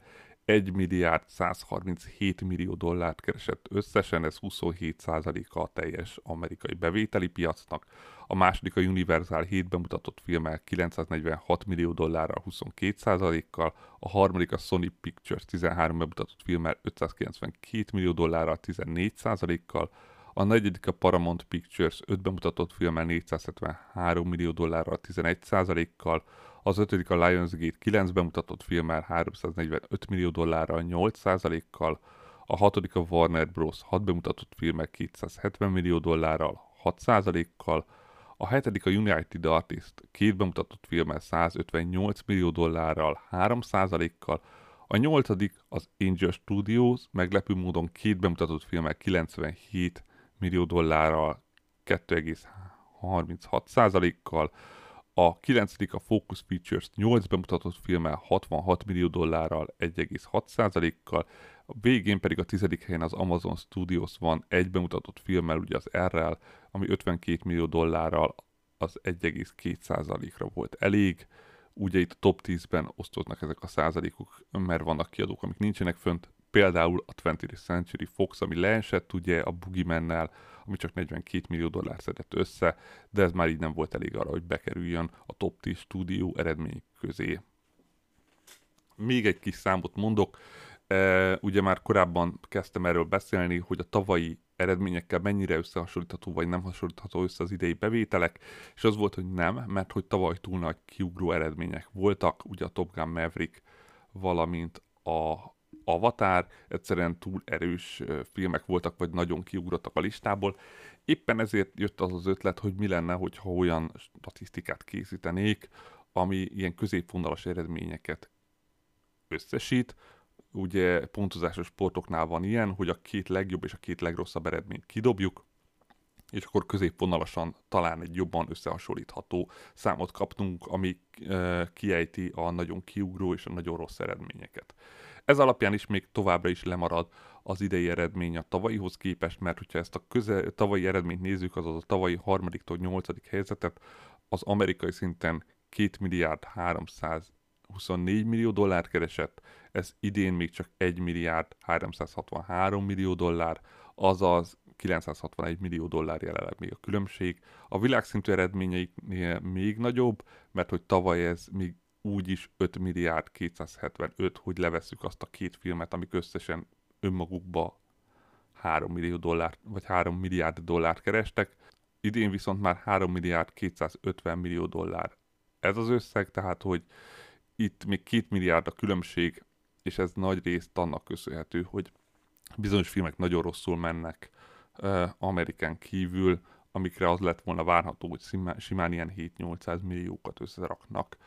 1 milliárd 137 millió dollárt keresett összesen, ez 27%-a a teljes amerikai bevételi piacnak. A második a Universal 7 bemutatott filmmel 946 millió dollárral 22%-kal, a harmadik a Sony Pictures 13 bemutatott filmmel 592 millió dollárral 14%-kal, a negyedik a Paramount Pictures 5 bemutatott filmmel 473 millió dollárral 11%-kal, az ötödik a Lionsgate 9 bemutatott filmmel 345 millió dollárral 8%-kal, a hatodik a Warner Bros. 6 bemutatott filmmel 270 millió dollárral 6%-kal, a hetedik a United Artist két bemutatott filmmel 158 millió dollárral 3%-kal, a nyolcadik az Angel Studios meglepő módon két bemutatott filmmel 97 millió dollárral 2,36%-kal, a 9. a Focus Features 8 bemutatott filmmel 66 millió dollárral 1,6%-kal, a végén pedig a 10. helyen az Amazon Studios van egy bemutatott filmmel, ugye az r ami 52 millió dollárral az 1,2%-ra volt elég. Ugye itt a top 10-ben osztoznak ezek a százalékok, mert vannak kiadók, amik nincsenek fönt, például a 20th Century Fox, ami leesett ugye a Boogeyman-nel, ami csak 42 millió dollár szedett össze, de ez már így nem volt elég arra, hogy bekerüljön a top 10 stúdió eredmény közé. Még egy kis számot mondok, e, ugye már korábban kezdtem erről beszélni, hogy a tavalyi eredményekkel mennyire összehasonlítható, vagy nem hasonlítható össze az idei bevételek, és az volt, hogy nem, mert hogy tavaly túl nagy kiugró eredmények voltak, ugye a Top Gun Maverick, valamint a Avatar, egyszerűen túl erős filmek voltak, vagy nagyon kiugrottak a listából. Éppen ezért jött az az ötlet, hogy mi lenne, hogyha olyan statisztikát készítenék, ami ilyen középvonalas eredményeket összesít. Ugye pontozásos sportoknál van ilyen, hogy a két legjobb és a két legrosszabb eredményt kidobjuk, és akkor középvonalasan talán egy jobban összehasonlítható számot kaptunk, ami kiejti a nagyon kiugró és a nagyon rossz eredményeket. Ez alapján is még továbbra is lemarad az idei eredmény a tavalyihoz képest, mert hogyha ezt a köze, tavalyi eredményt nézzük, azaz a tavalyi harmadiktól nyolcadik helyzetet, az amerikai szinten 2 milliárd 324 millió dollár keresett, ez idén még csak 1 milliárd 363 millió dollár, azaz 961 millió dollár jelenleg még a különbség. A világszintű eredményeiknél még nagyobb, mert hogy tavaly ez még úgyis 5 milliárd 275, hogy leveszük azt a két filmet, amik összesen önmagukba 3 millió dollár, vagy 3 milliárd dollárt kerestek. Idén viszont már 3 milliárd 250 millió dollár ez az összeg, tehát hogy itt még 2 milliárd a különbség, és ez nagy részt annak köszönhető, hogy bizonyos filmek nagyon rosszul mennek uh, Amerikán kívül, amikre az lett volna várható, hogy simán ilyen 7-800 milliókat összeraknak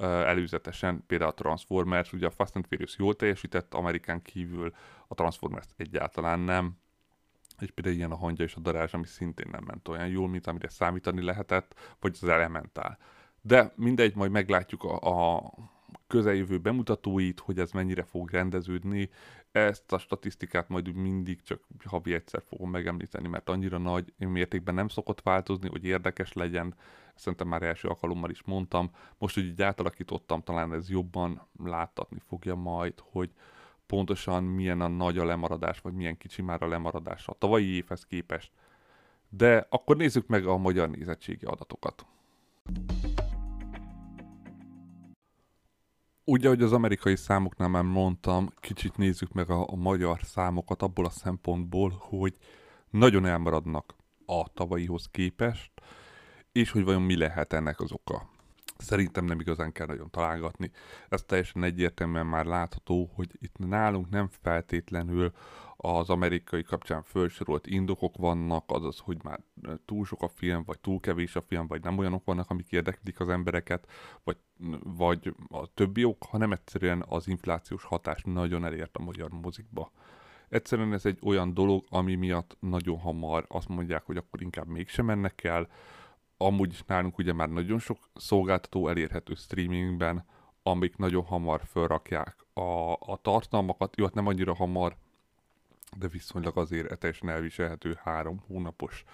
előzetesen, például a Transformers, ugye a Fast and Furious jól teljesített, Amerikán kívül a Transformers egyáltalán nem, és például ilyen a hangja és a darázs, ami szintén nem ment olyan jól, mint amire számítani lehetett, vagy az Elemental. De mindegy, majd meglátjuk a, a közeljövő bemutatóit, hogy ez mennyire fog rendeződni. Ezt a statisztikát majd mindig csak havi egyszer fogom megemlíteni, mert annyira nagy mértékben nem szokott változni, hogy érdekes legyen. Szerintem már első alkalommal is mondtam. Most, hogy így átalakítottam, talán ez jobban láttatni fogja majd, hogy pontosan milyen a nagy a lemaradás, vagy milyen kicsi már a lemaradás a tavalyi évhez képest. De akkor nézzük meg a magyar nézettségi adatokat. Ugye, hogy az amerikai számoknál már mondtam, kicsit nézzük meg a, a magyar számokat abból a szempontból, hogy nagyon elmaradnak a tavalyihoz képest, és hogy vajon mi lehet ennek az oka. Szerintem nem igazán kell nagyon találgatni. Ez teljesen egyértelműen már látható, hogy itt nálunk nem feltétlenül az amerikai kapcsán felsorolt indokok vannak, azaz, hogy már túl sok a film, vagy túl kevés a film, vagy nem olyanok vannak, amik érdeklik az embereket, vagy, vagy a többi ok, hanem egyszerűen az inflációs hatás nagyon elért a magyar mozikba. Egyszerűen ez egy olyan dolog, ami miatt nagyon hamar azt mondják, hogy akkor inkább mégsem mennek el. Amúgy is nálunk ugye már nagyon sok szolgáltató elérhető streamingben, amik nagyon hamar felrakják a, a tartalmakat, jó, hát nem annyira hamar, de viszonylag azért teljesen elviselhető három hónapos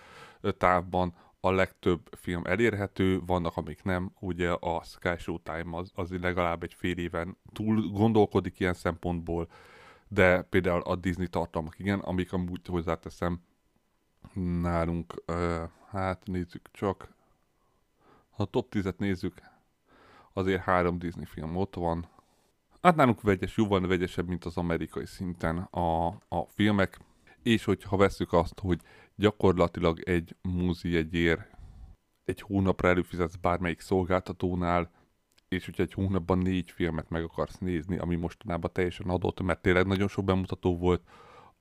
távban a legtöbb film elérhető, vannak amik nem, ugye a Sky Showtime az, az legalább egy fél éven túl gondolkodik ilyen szempontból, de például a Disney tartalmak, igen, amik amúgy hozzáteszem nálunk, hát nézzük csak, ha a top 10-et nézzük, azért három Disney film ott van. Hát nálunk vegyes, jóval vegyesebb, mint az amerikai szinten a, a filmek, és hogyha veszük azt, hogy gyakorlatilag egy múzi egyér egy hónapra előfizetsz bármelyik szolgáltatónál, és hogyha egy hónapban négy filmet meg akarsz nézni, ami mostanában teljesen adott, mert tényleg nagyon sok bemutató volt,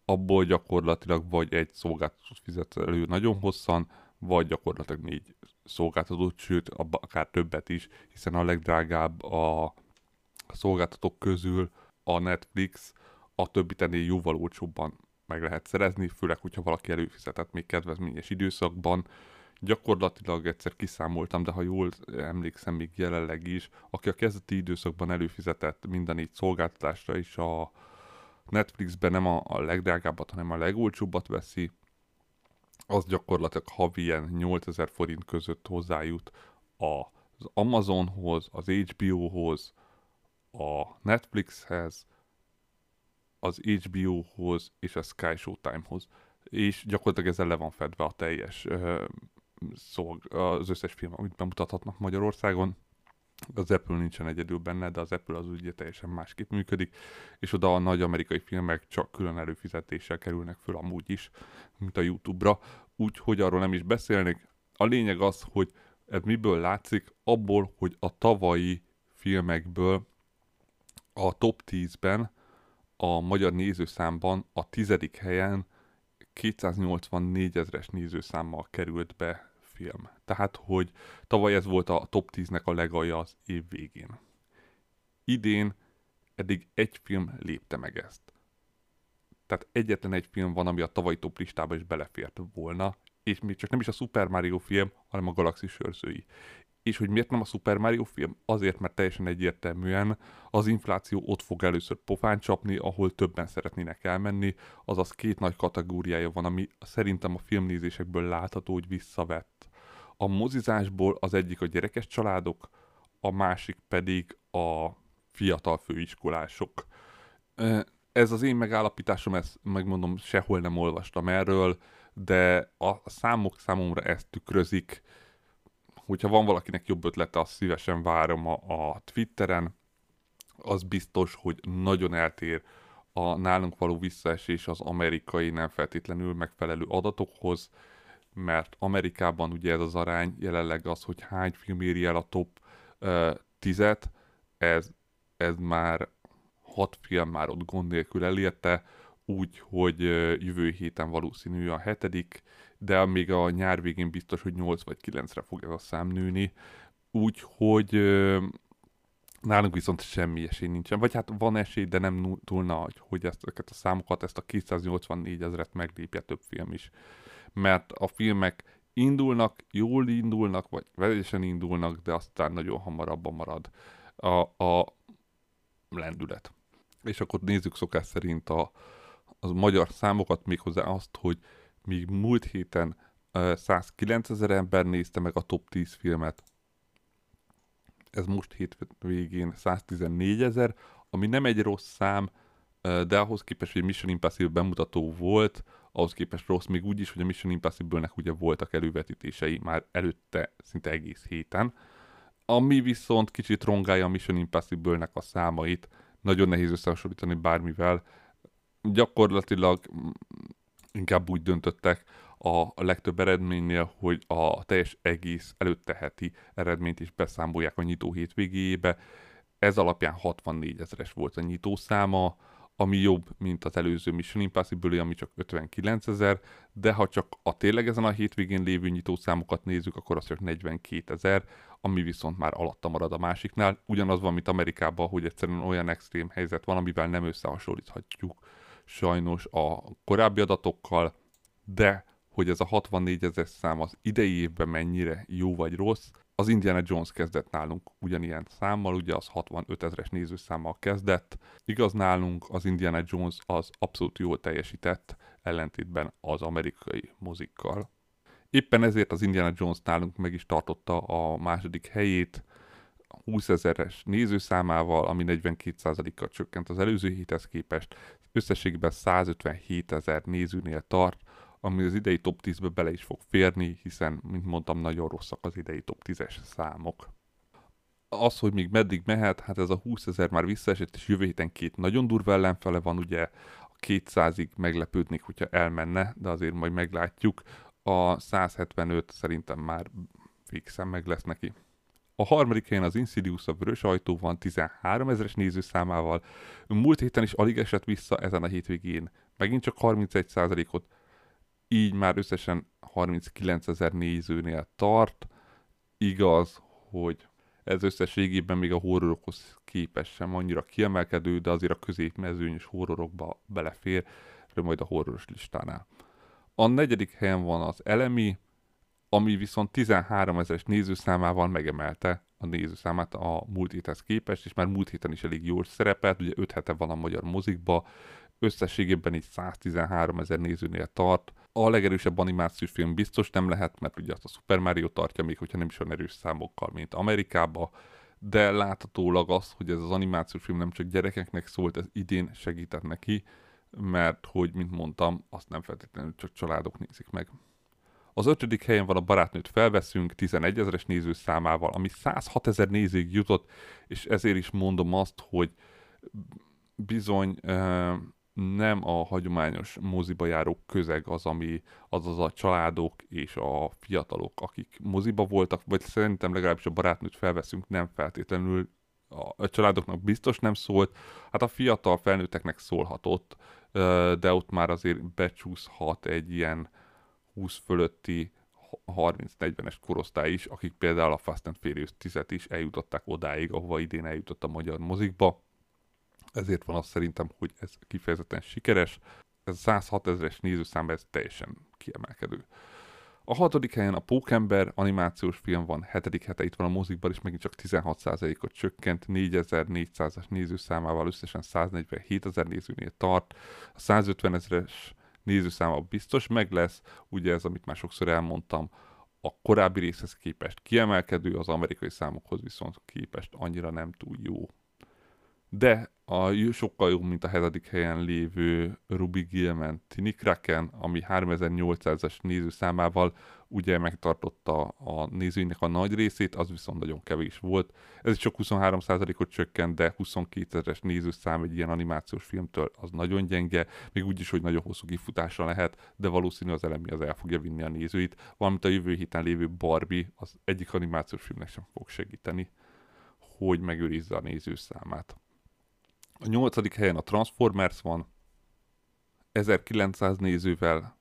abból gyakorlatilag vagy egy szolgáltatót fizetsz elő nagyon hosszan, vagy gyakorlatilag négy szolgáltatót, sőt, akár többet is, hiszen a legdrágább a szolgáltatók közül a Netflix, a többi tennél jóval olcsóbban meg lehet szerezni, főleg, hogyha valaki előfizetett még kedvezményes időszakban. Gyakorlatilag egyszer kiszámoltam, de ha jól emlékszem, még jelenleg is, aki a kezdeti időszakban előfizetett minden így szolgáltatásra is a Netflixben nem a, a legdrágábbat, hanem a legolcsóbbat veszi, az gyakorlatilag havi ilyen 8000 forint között hozzájut az Amazonhoz, az HBO-hoz, a Netflixhez, az HBO-hoz és a Sky Showtime-hoz. És gyakorlatilag ezzel le van fedve a teljes szolg, az összes film, amit bemutathatnak Magyarországon. Az Apple nincsen egyedül benne, de az Apple az ugye teljesen másképp működik, és oda a nagy amerikai filmek csak külön előfizetéssel kerülnek föl amúgy is, mint a YouTube-ra, úgyhogy arról nem is beszélnék. A lényeg az, hogy ez miből látszik? Abból, hogy a tavalyi filmekből a top 10-ben a magyar nézőszámban a tizedik helyen 284 ezres nézőszámmal került be film. Tehát, hogy tavaly ez volt a top 10-nek a legalja az év végén. Idén eddig egy film lépte meg ezt. Tehát egyetlen egy film van, ami a tavalyi top listába is belefért volna, és még csak nem is a Super Mario film, hanem a Galaxy sörzői. És hogy miért nem a Super Mario film? Azért, mert teljesen egyértelműen az infláció ott fog először pofán csapni, ahol többen szeretnének elmenni, azaz két nagy kategóriája van, ami szerintem a filmnézésekből látható, hogy visszavett. A mozizásból az egyik a gyerekes családok, a másik pedig a fiatal főiskolások. Ez az én megállapításom, ezt megmondom, sehol nem olvastam erről, de a számok számomra ezt tükrözik, hogyha van valakinek jobb ötlete, azt szívesen várom a, a Twitteren. Az biztos, hogy nagyon eltér a nálunk való visszaesés az amerikai nem feltétlenül megfelelő adatokhoz, mert Amerikában ugye ez az arány jelenleg az, hogy hány film éri el a top uh, tizet, ez, ez már hat film már ott gond nélkül elérte, úgy, hogy jövő héten valószínű a hetedik, de még a nyár végén biztos, hogy 8 vagy 9-re fog ez a szám nőni. Úgyhogy nálunk viszont semmi esély nincsen. Vagy hát van esély, de nem túl nagy, hogy ezt, ezeket a számokat, ezt a 284 ezeret meglépje több film is. Mert a filmek indulnak, jól indulnak, vagy vegyesen indulnak, de aztán nagyon hamarabban marad a, a lendület. És akkor nézzük szokás szerint a, a magyar számokat, méghozzá azt, hogy míg múlt héten uh, 109 ezer ember nézte meg a top 10 filmet, ez most hét végén 114 ezer, ami nem egy rossz szám, de ahhoz képest, hogy Mission Impossible bemutató volt, ahhoz képest rossz még úgy is, hogy a Mission Impossible-nek ugye voltak elővetítései már előtte szinte egész héten, ami viszont kicsit rongálja a Mission Impossible-nek a számait, nagyon nehéz összehasonlítani bármivel, gyakorlatilag inkább úgy döntöttek a legtöbb eredménynél, hogy a teljes egész előtte heti eredményt is beszámolják a nyitó hétvégébe. Ez alapján 64 ezeres volt a nyitó száma, ami jobb, mint az előző Mission Impossible, ami csak 59 ezer, de ha csak a tényleg ezen a hétvégén lévő nyitószámokat nézzük, akkor az csak 42 ezer, ami viszont már alatta marad a másiknál. Ugyanaz van, mint Amerikában, hogy egyszerűen olyan extrém helyzet van, amivel nem összehasonlíthatjuk sajnos a korábbi adatokkal, de hogy ez a 64 ezer szám az idei évben mennyire jó vagy rossz, az Indiana Jones kezdett nálunk ugyanilyen számmal, ugye az 65 ezeres nézőszámmal kezdett. Igaz nálunk az Indiana Jones az abszolút jól teljesített, ellentétben az amerikai mozikkal. Éppen ezért az Indiana Jones nálunk meg is tartotta a második helyét, 20 ezeres nézőszámával, ami 42%-kal csökkent az előző héthez képest, összességben 157 ezer nézőnél tart, ami az idei top 10-be bele is fog férni, hiszen, mint mondtam, nagyon rosszak az idei top 10-es számok. Az, hogy még meddig mehet, hát ez a 20 ezer már visszaesett, és jövő héten két nagyon durva ellenfele van, ugye a 200-ig meglepődnék, hogyha elmenne, de azért majd meglátjuk. A 175 szerintem már fixen meg lesz neki. A harmadik helyen az Insidious a vörös ajtó van 13 ezeres nézőszámával. Múlt héten is alig esett vissza ezen a hétvégén. Megint csak 31%-ot, így már összesen 39 ezer nézőnél tart. Igaz, hogy ez összességében még a horrorokhoz képest sem annyira kiemelkedő, de azért a középmezőnyös horrorokba belefér, majd a horroros listánál. A negyedik helyen van az Elemi, ami viszont 13 ezeres nézőszámával megemelte a nézőszámát a múlt héthez képest, és már múlt héten is elég jól szerepelt, ugye 5 hete van a magyar mozikba, összességében így 113 ezer nézőnél tart. A legerősebb animációs film biztos nem lehet, mert ugye azt a Super Mario tartja, még hogyha nem is olyan erős számokkal, mint Amerikába, de láthatólag az, hogy ez az animációs film nem csak gyerekeknek szólt, ez idén segített neki, mert hogy, mint mondtam, azt nem feltétlenül csak családok nézik meg. Az ötödik helyen van a barátnőt felveszünk 11 ezeres nézőszámával, ami 106 ezer nézőig jutott, és ezért is mondom azt, hogy bizony nem a hagyományos moziba járó közeg az, ami azaz a családok és a fiatalok, akik moziba voltak, vagy szerintem legalábbis a barátnőt felveszünk, nem feltétlenül a családoknak biztos nem szólt, hát a fiatal felnőtteknek szólhatott, de ott már azért becsúszhat egy ilyen 20 fölötti 30-40-es korosztály is, akik például a Fast and Furious 10-et is eljutották odáig, ahova idén eljutott a magyar mozikba. Ezért van az szerintem, hogy ez kifejezetten sikeres. Ez a 106 ezeres nézőszám, ez teljesen kiemelkedő. A hatodik helyen a Pókember animációs film van, hetedik hete itt van a mozikban, és megint csak 16%-ot csökkent, 4400-as nézőszámával összesen 147 ezer nézőnél tart. A 150 ezeres nézőszáma biztos meg lesz, ugye ez, amit már sokszor elmondtam, a korábbi részhez képest kiemelkedő, az amerikai számokhoz viszont képest annyira nem túl jó. De a sokkal jobb, mint a hetedik helyen lévő Ruby Gilman Tini Kraken, ami 3800-as nézőszámával ugye megtartotta a nézőinek a nagy részét, az viszont nagyon kevés volt. Ez csak 23%-ot csökkent, de 22 ezeres nézőszám egy ilyen animációs filmtől az nagyon gyenge, még úgy is, hogy nagyon hosszú kifutása lehet, de valószínű az elemi az el fogja vinni a nézőit, valamint a jövő héten lévő Barbie az egyik animációs filmnek sem fog segíteni, hogy megőrizze a nézőszámát. A nyolcadik helyen a Transformers van, 1900 nézővel,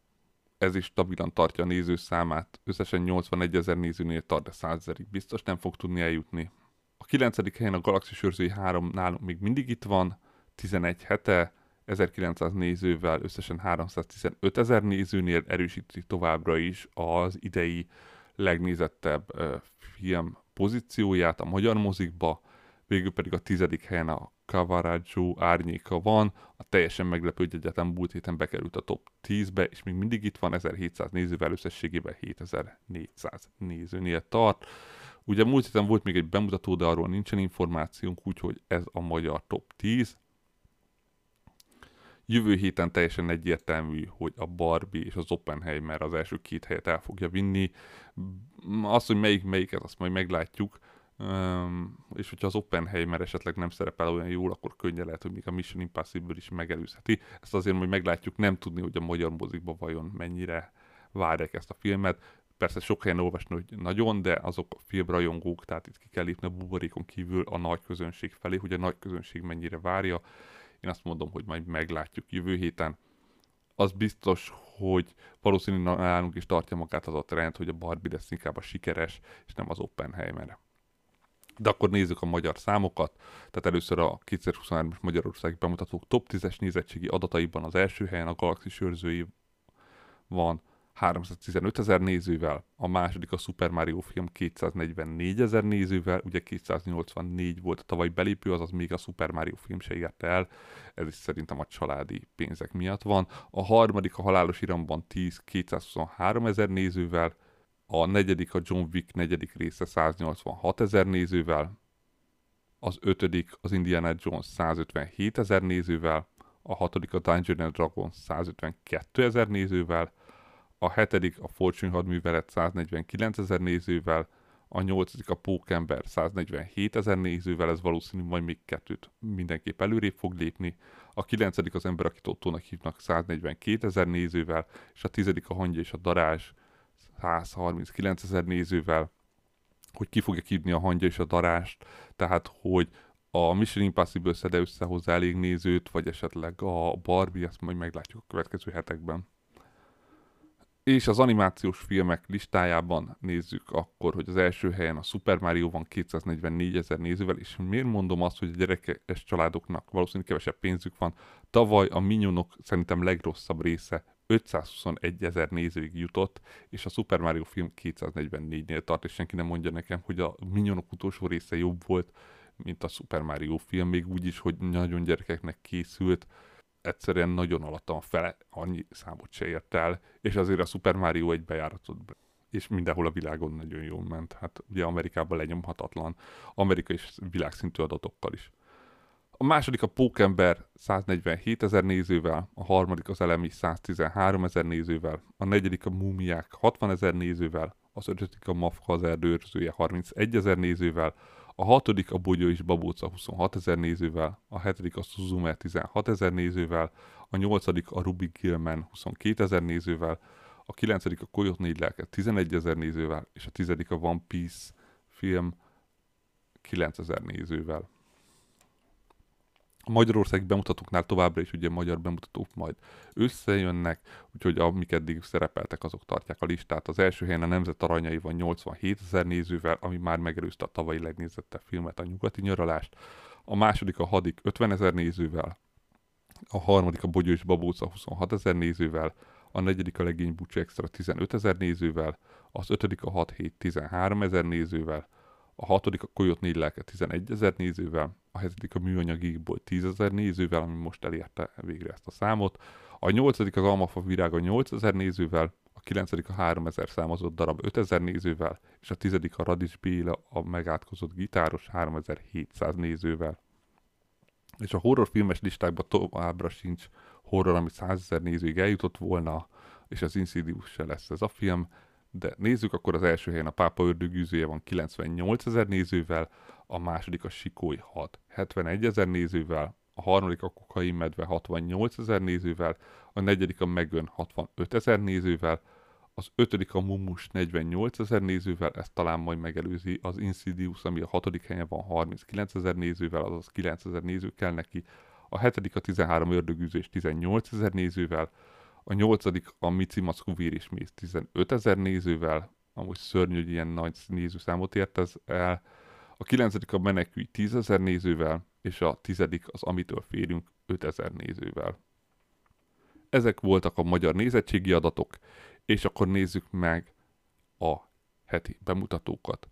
ez is stabilan tartja a nézőszámát, összesen 81 ezer nézőnél tart, de 100 ezerig biztos nem fog tudni eljutni. A kilencedik helyen a Galaxis őrzői 3 nálunk még mindig itt van, 11 hete, 1900 nézővel, összesen 315 ezer nézőnél erősíti továbbra is az idei legnézettebb film pozícióját a magyar mozikba, végül pedig a tizedik helyen a Cavaraggio árnyéka van, a teljesen meglepő, hogy egyetem múlt héten bekerült a top 10-be, és még mindig itt van 1700 nézővel, összességében 7400 nézőnél tart. Ugye múlt héten volt még egy bemutató, de arról nincsen információnk, úgyhogy ez a magyar top 10. Jövő héten teljesen egyértelmű, hogy a Barbie és az Oppenheimer az első két helyet el fogja vinni. Az, hogy melyik melyiket, azt majd meglátjuk És hogyha az Oppenheimer esetleg nem szerepel olyan jól, akkor könnyen lehet, hogy még a Mission Impossible is megelőzheti. Ezt azért majd meglátjuk, nem tudni, hogy a magyar mozikban vajon mennyire várják ezt a filmet. Persze sok helyen olvasni, hogy nagyon, de azok a filmrajongók, tehát itt ki kell lépni a buborékon kívül a nagy közönség felé, hogy a nagy közönség mennyire várja. Én azt mondom, hogy majd meglátjuk jövő héten. Az biztos, hogy valószínűleg nálunk is tartja magát az a trend, hogy a Barbie lesz inkább a sikeres, és nem az Oppenheimer. De akkor nézzük a magyar számokat. Tehát először a 2023-as Magyarországi bemutatók top 10-es nézettségi adataiban az első helyen a Galaxis őrzői van 315 ezer nézővel, a második a Super Mario film 244 ezer nézővel, ugye 284 volt a tavaly belépő, azaz még a Super Mario film se érte el, ez is szerintem a családi pénzek miatt van. A harmadik a Halálos Iramban 10 223 ezer nézővel, a negyedik a John Wick negyedik része 186 ezer nézővel, az ötödik az Indiana Jones 157 ezer nézővel, a hatodik a Dungeon and Dragons 152 ezer nézővel, a hetedik a Fortune hadművelet 149 ezer nézővel, a nyolcadik a Pókember 147 ezer nézővel, ez valószínű majd még kettőt mindenképp előrébb fog lépni, a kilencedik az ember, akit Ottónak hívnak 142 ezer nézővel, és a tizedik a Hangya és a Darázs 139 ezer nézővel, hogy ki fogja kívni a hangya és a darást, tehát hogy a Mission Impossible szede össze hozzá elég nézőt, vagy esetleg a Barbie, ezt majd meglátjuk a következő hetekben. És az animációs filmek listájában nézzük akkor, hogy az első helyen a Super Mario van 244 ezer nézővel, és miért mondom azt, hogy a gyerekes családoknak valószínűleg kevesebb pénzük van. Tavaly a Minionok szerintem legrosszabb része 521 ezer nézőig jutott, és a Super Mario film 244-nél tart, és senki nem mondja nekem, hogy a Minionok utolsó része jobb volt, mint a Super Mario film, még úgy is, hogy nagyon gyerekeknek készült, egyszerűen nagyon alattam fele annyi számot se ért el, és azért a Super Mario egy bejáratott be és mindenhol a világon nagyon jól ment. Hát ugye Amerikában lenyomhatatlan, amerikai és világszintű adatokkal is. A második a Pókember 147 ezer nézővel, a harmadik az Elemi 113 ezer nézővel, a negyedik a Múmiák 60 ezer nézővel, az ötödik a Mafka az erdőrzője 31 ezer nézővel, a hatodik a Bogyó és Babóca 26 ezer nézővel, a hetedik a Suzume 16 ezer nézővel, a nyolcadik a Rubik Gilman 22 ezer nézővel, a kilencedik a Koyot négy lelke 11 ezer nézővel, és a tizedik a One Piece film 9 ezer nézővel. A Magyarországi bemutatóknál továbbra is ugye magyar bemutatók majd összejönnek, úgyhogy amik eddig szerepeltek, azok tartják a listát. Az első helyen a Nemzet Aranyai van 87 ezer nézővel, ami már megelőzte a tavalyi legnézettebb filmet, a Nyugati Nyaralást. A második a Hadik 50 ezer nézővel, a harmadik a Bogyó és Babóca 26 ezer nézővel, a negyedik a Legény Bucsi Extra 15 ezer nézővel, az ötödik a 6 7 13 ezer nézővel, a hatodik a Koyot négy lelke 11 ezer nézővel, a hetedik a műanyagikból 10 ezer nézővel, ami most elérte végre ezt a számot, a nyolcadik az Almafa virága 8 ezer nézővel, a kilencedik a 3000 számozott darab 5000 nézővel, és a tizedik a Radics Béla, a megátkozott gitáros 3700 nézővel. És a horrorfilmes listákban továbbra sincs horror, ami 100 ezer nézőig eljutott volna, és az Insidious se lesz ez a film, de nézzük, akkor az első helyen. A Pápa ördögűzője van 98 ezer nézővel, a második a Sikói 6 71 ezer nézővel, a harmadik a Kokain Medve 68 ezer nézővel, a negyedik a Megön 65 ezer nézővel, az ötödik a Mumus 48 ezer nézővel, ezt talán majd megelőzi az Insidious, ami a hatodik helyen van 39 ezer nézővel, azaz 9 ezer néző kell neki, a hetedik a 13 ördögűző 18 ezer nézővel, a nyolcadik a Mici Mackó Vér és Mész 15 ezer nézővel, amúgy szörnyű, hogy ilyen nagy nézőszámot ért ez el. A kilencedik a Menekülj 10 ezer nézővel, és a tizedik az Amitől férünk 5 ezer nézővel. Ezek voltak a magyar nézettségi adatok, és akkor nézzük meg a heti bemutatókat.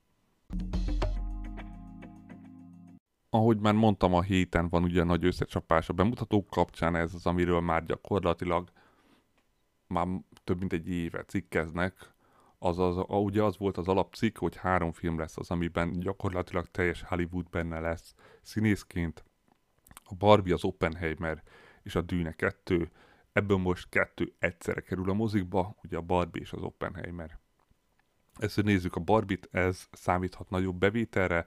Ahogy már mondtam, a héten van ugye nagy összecsapás a bemutatók kapcsán, ez az, amiről már gyakorlatilag már több mint egy éve cikkeznek, az, ugye az volt az alapcikk, hogy három film lesz az, amiben gyakorlatilag teljes Hollywood benne lesz színészként. A Barbie, az Oppenheimer és a Dűne 2. Ebből most kettő egyszerre kerül a mozikba, ugye a Barbie és az Oppenheimer. Ezt nézzük a Barbit, ez számíthat nagyobb bevételre,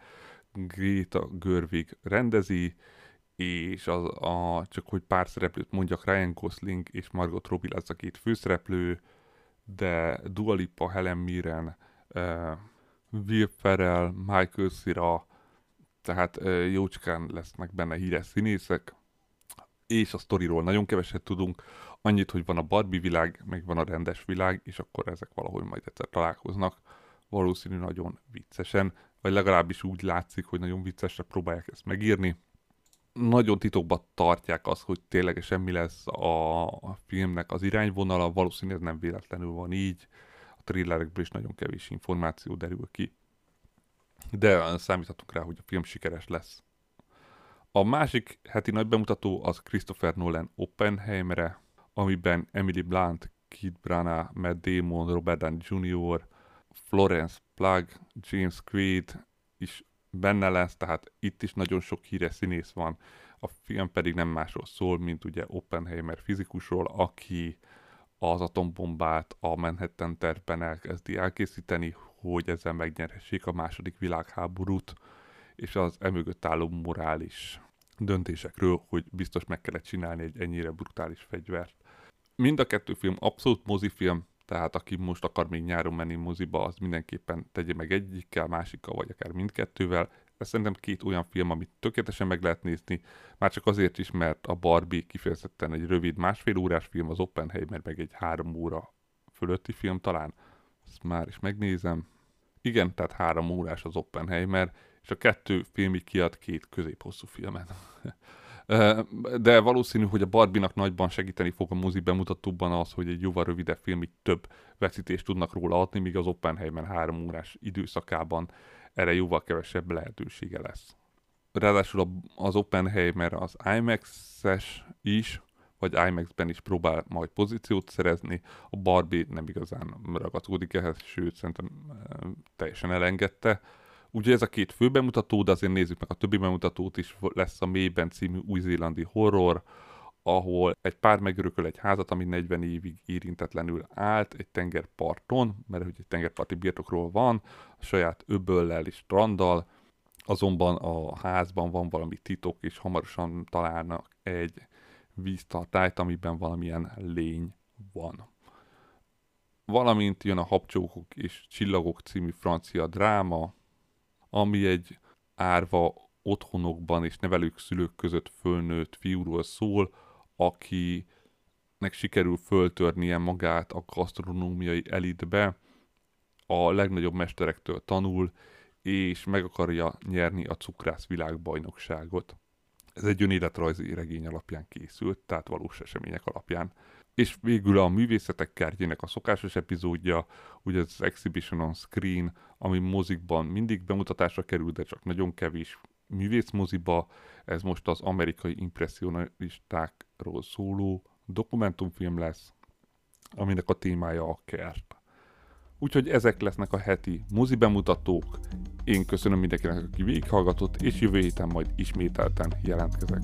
Greta Görvig rendezi, és az, a, csak hogy pár szereplőt mondjak, Ryan Gosling és Margot Robbie lesz a két főszereplő, de Dua Lipa, Helen Mirren, uh, Will Ferrell, Michael Cera, tehát uh, jócskán lesznek benne híres színészek, és a sztoriról nagyon keveset tudunk, annyit, hogy van a Barbie világ, meg van a rendes világ, és akkor ezek valahogy majd egyszer találkoznak, valószínű nagyon viccesen, vagy legalábbis úgy látszik, hogy nagyon viccesre próbálják ezt megírni, nagyon titokban tartják azt, hogy ténylegesen mi lesz a, a filmnek az irányvonala, valószínűleg nem véletlenül van így, a thrillerekből is nagyon kevés információ derül ki. De számíthatunk rá, hogy a film sikeres lesz. A másik heti nagy bemutató az Christopher Nolan Oppenheimere, amiben Emily Blunt, Kid Branagh, Matt Damon, Robert Downey Jr., Florence Plug, James Quaid is benne lesz, tehát itt is nagyon sok híres színész van. A film pedig nem másról szól, mint ugye Oppenheimer fizikusról, aki az atombombát a Manhattan tervben elkezdi elkészíteni, hogy ezzel megnyerhessék a második világháborút, és az emögött álló morális döntésekről, hogy biztos meg kellett csinálni egy ennyire brutális fegyvert. Mind a kettő film abszolút mozifilm, tehát aki most akar még nyáron menni moziba, az mindenképpen tegye meg egyikkel, másikkal, vagy akár mindkettővel. Ez szerintem két olyan film, amit tökéletesen meg lehet nézni, már csak azért is, mert a Barbie kifejezetten egy rövid másfél órás film, az Oppenheimer meg egy három óra fölötti film talán. Ezt már is megnézem. Igen, tehát három órás az Oppenheimer, és a kettő film így kiad két középhosszú filmet. de valószínű, hogy a Barbinak nagyban segíteni fog a mozi bemutatóban az, hogy egy jóval rövidebb így több veszítést tudnak róla adni, míg az Oppenheimer három órás időszakában erre jóval kevesebb lehetősége lesz. Ráadásul az Oppenheimer az IMAX-es is, vagy IMAX-ben is próbál majd pozíciót szerezni, a Barbie nem igazán ragaszkodik ehhez, sőt szerintem teljesen elengedte. Ugye ez a két fő bemutató, de azért nézzük meg a többi bemutatót is, lesz a Mélyben című új-zélandi horror, ahol egy pár megörököl egy házat, ami 40 évig érintetlenül állt egy tengerparton, mert hogy egy tengerparti birtokról van, a saját öböllel és stranddal, azonban a házban van valami titok, és hamarosan találnak egy víztartályt, amiben valamilyen lény van. Valamint jön a Habcsókok és Csillagok című francia dráma, ami egy árva otthonokban és nevelők szülők között fölnőtt fiúról szól, akinek sikerül föltörnie magát a gasztronómiai elitbe, a legnagyobb mesterektől tanul, és meg akarja nyerni a cukrász világbajnokságot. Ez egy önéletrajzi regény alapján készült, tehát valós események alapján. És végül a művészetek kártyének a szokásos epizódja, ugye az Exhibition on Screen, ami mozikban mindig bemutatásra kerül, de csak nagyon kevés művészmoziba. Ez most az amerikai impressionistákról szóló dokumentumfilm lesz, aminek a témája a kert. Úgyhogy ezek lesznek a heti mozi bemutatók. Én köszönöm mindenkinek, aki végighallgatott, és jövő héten majd ismételten jelentkezek.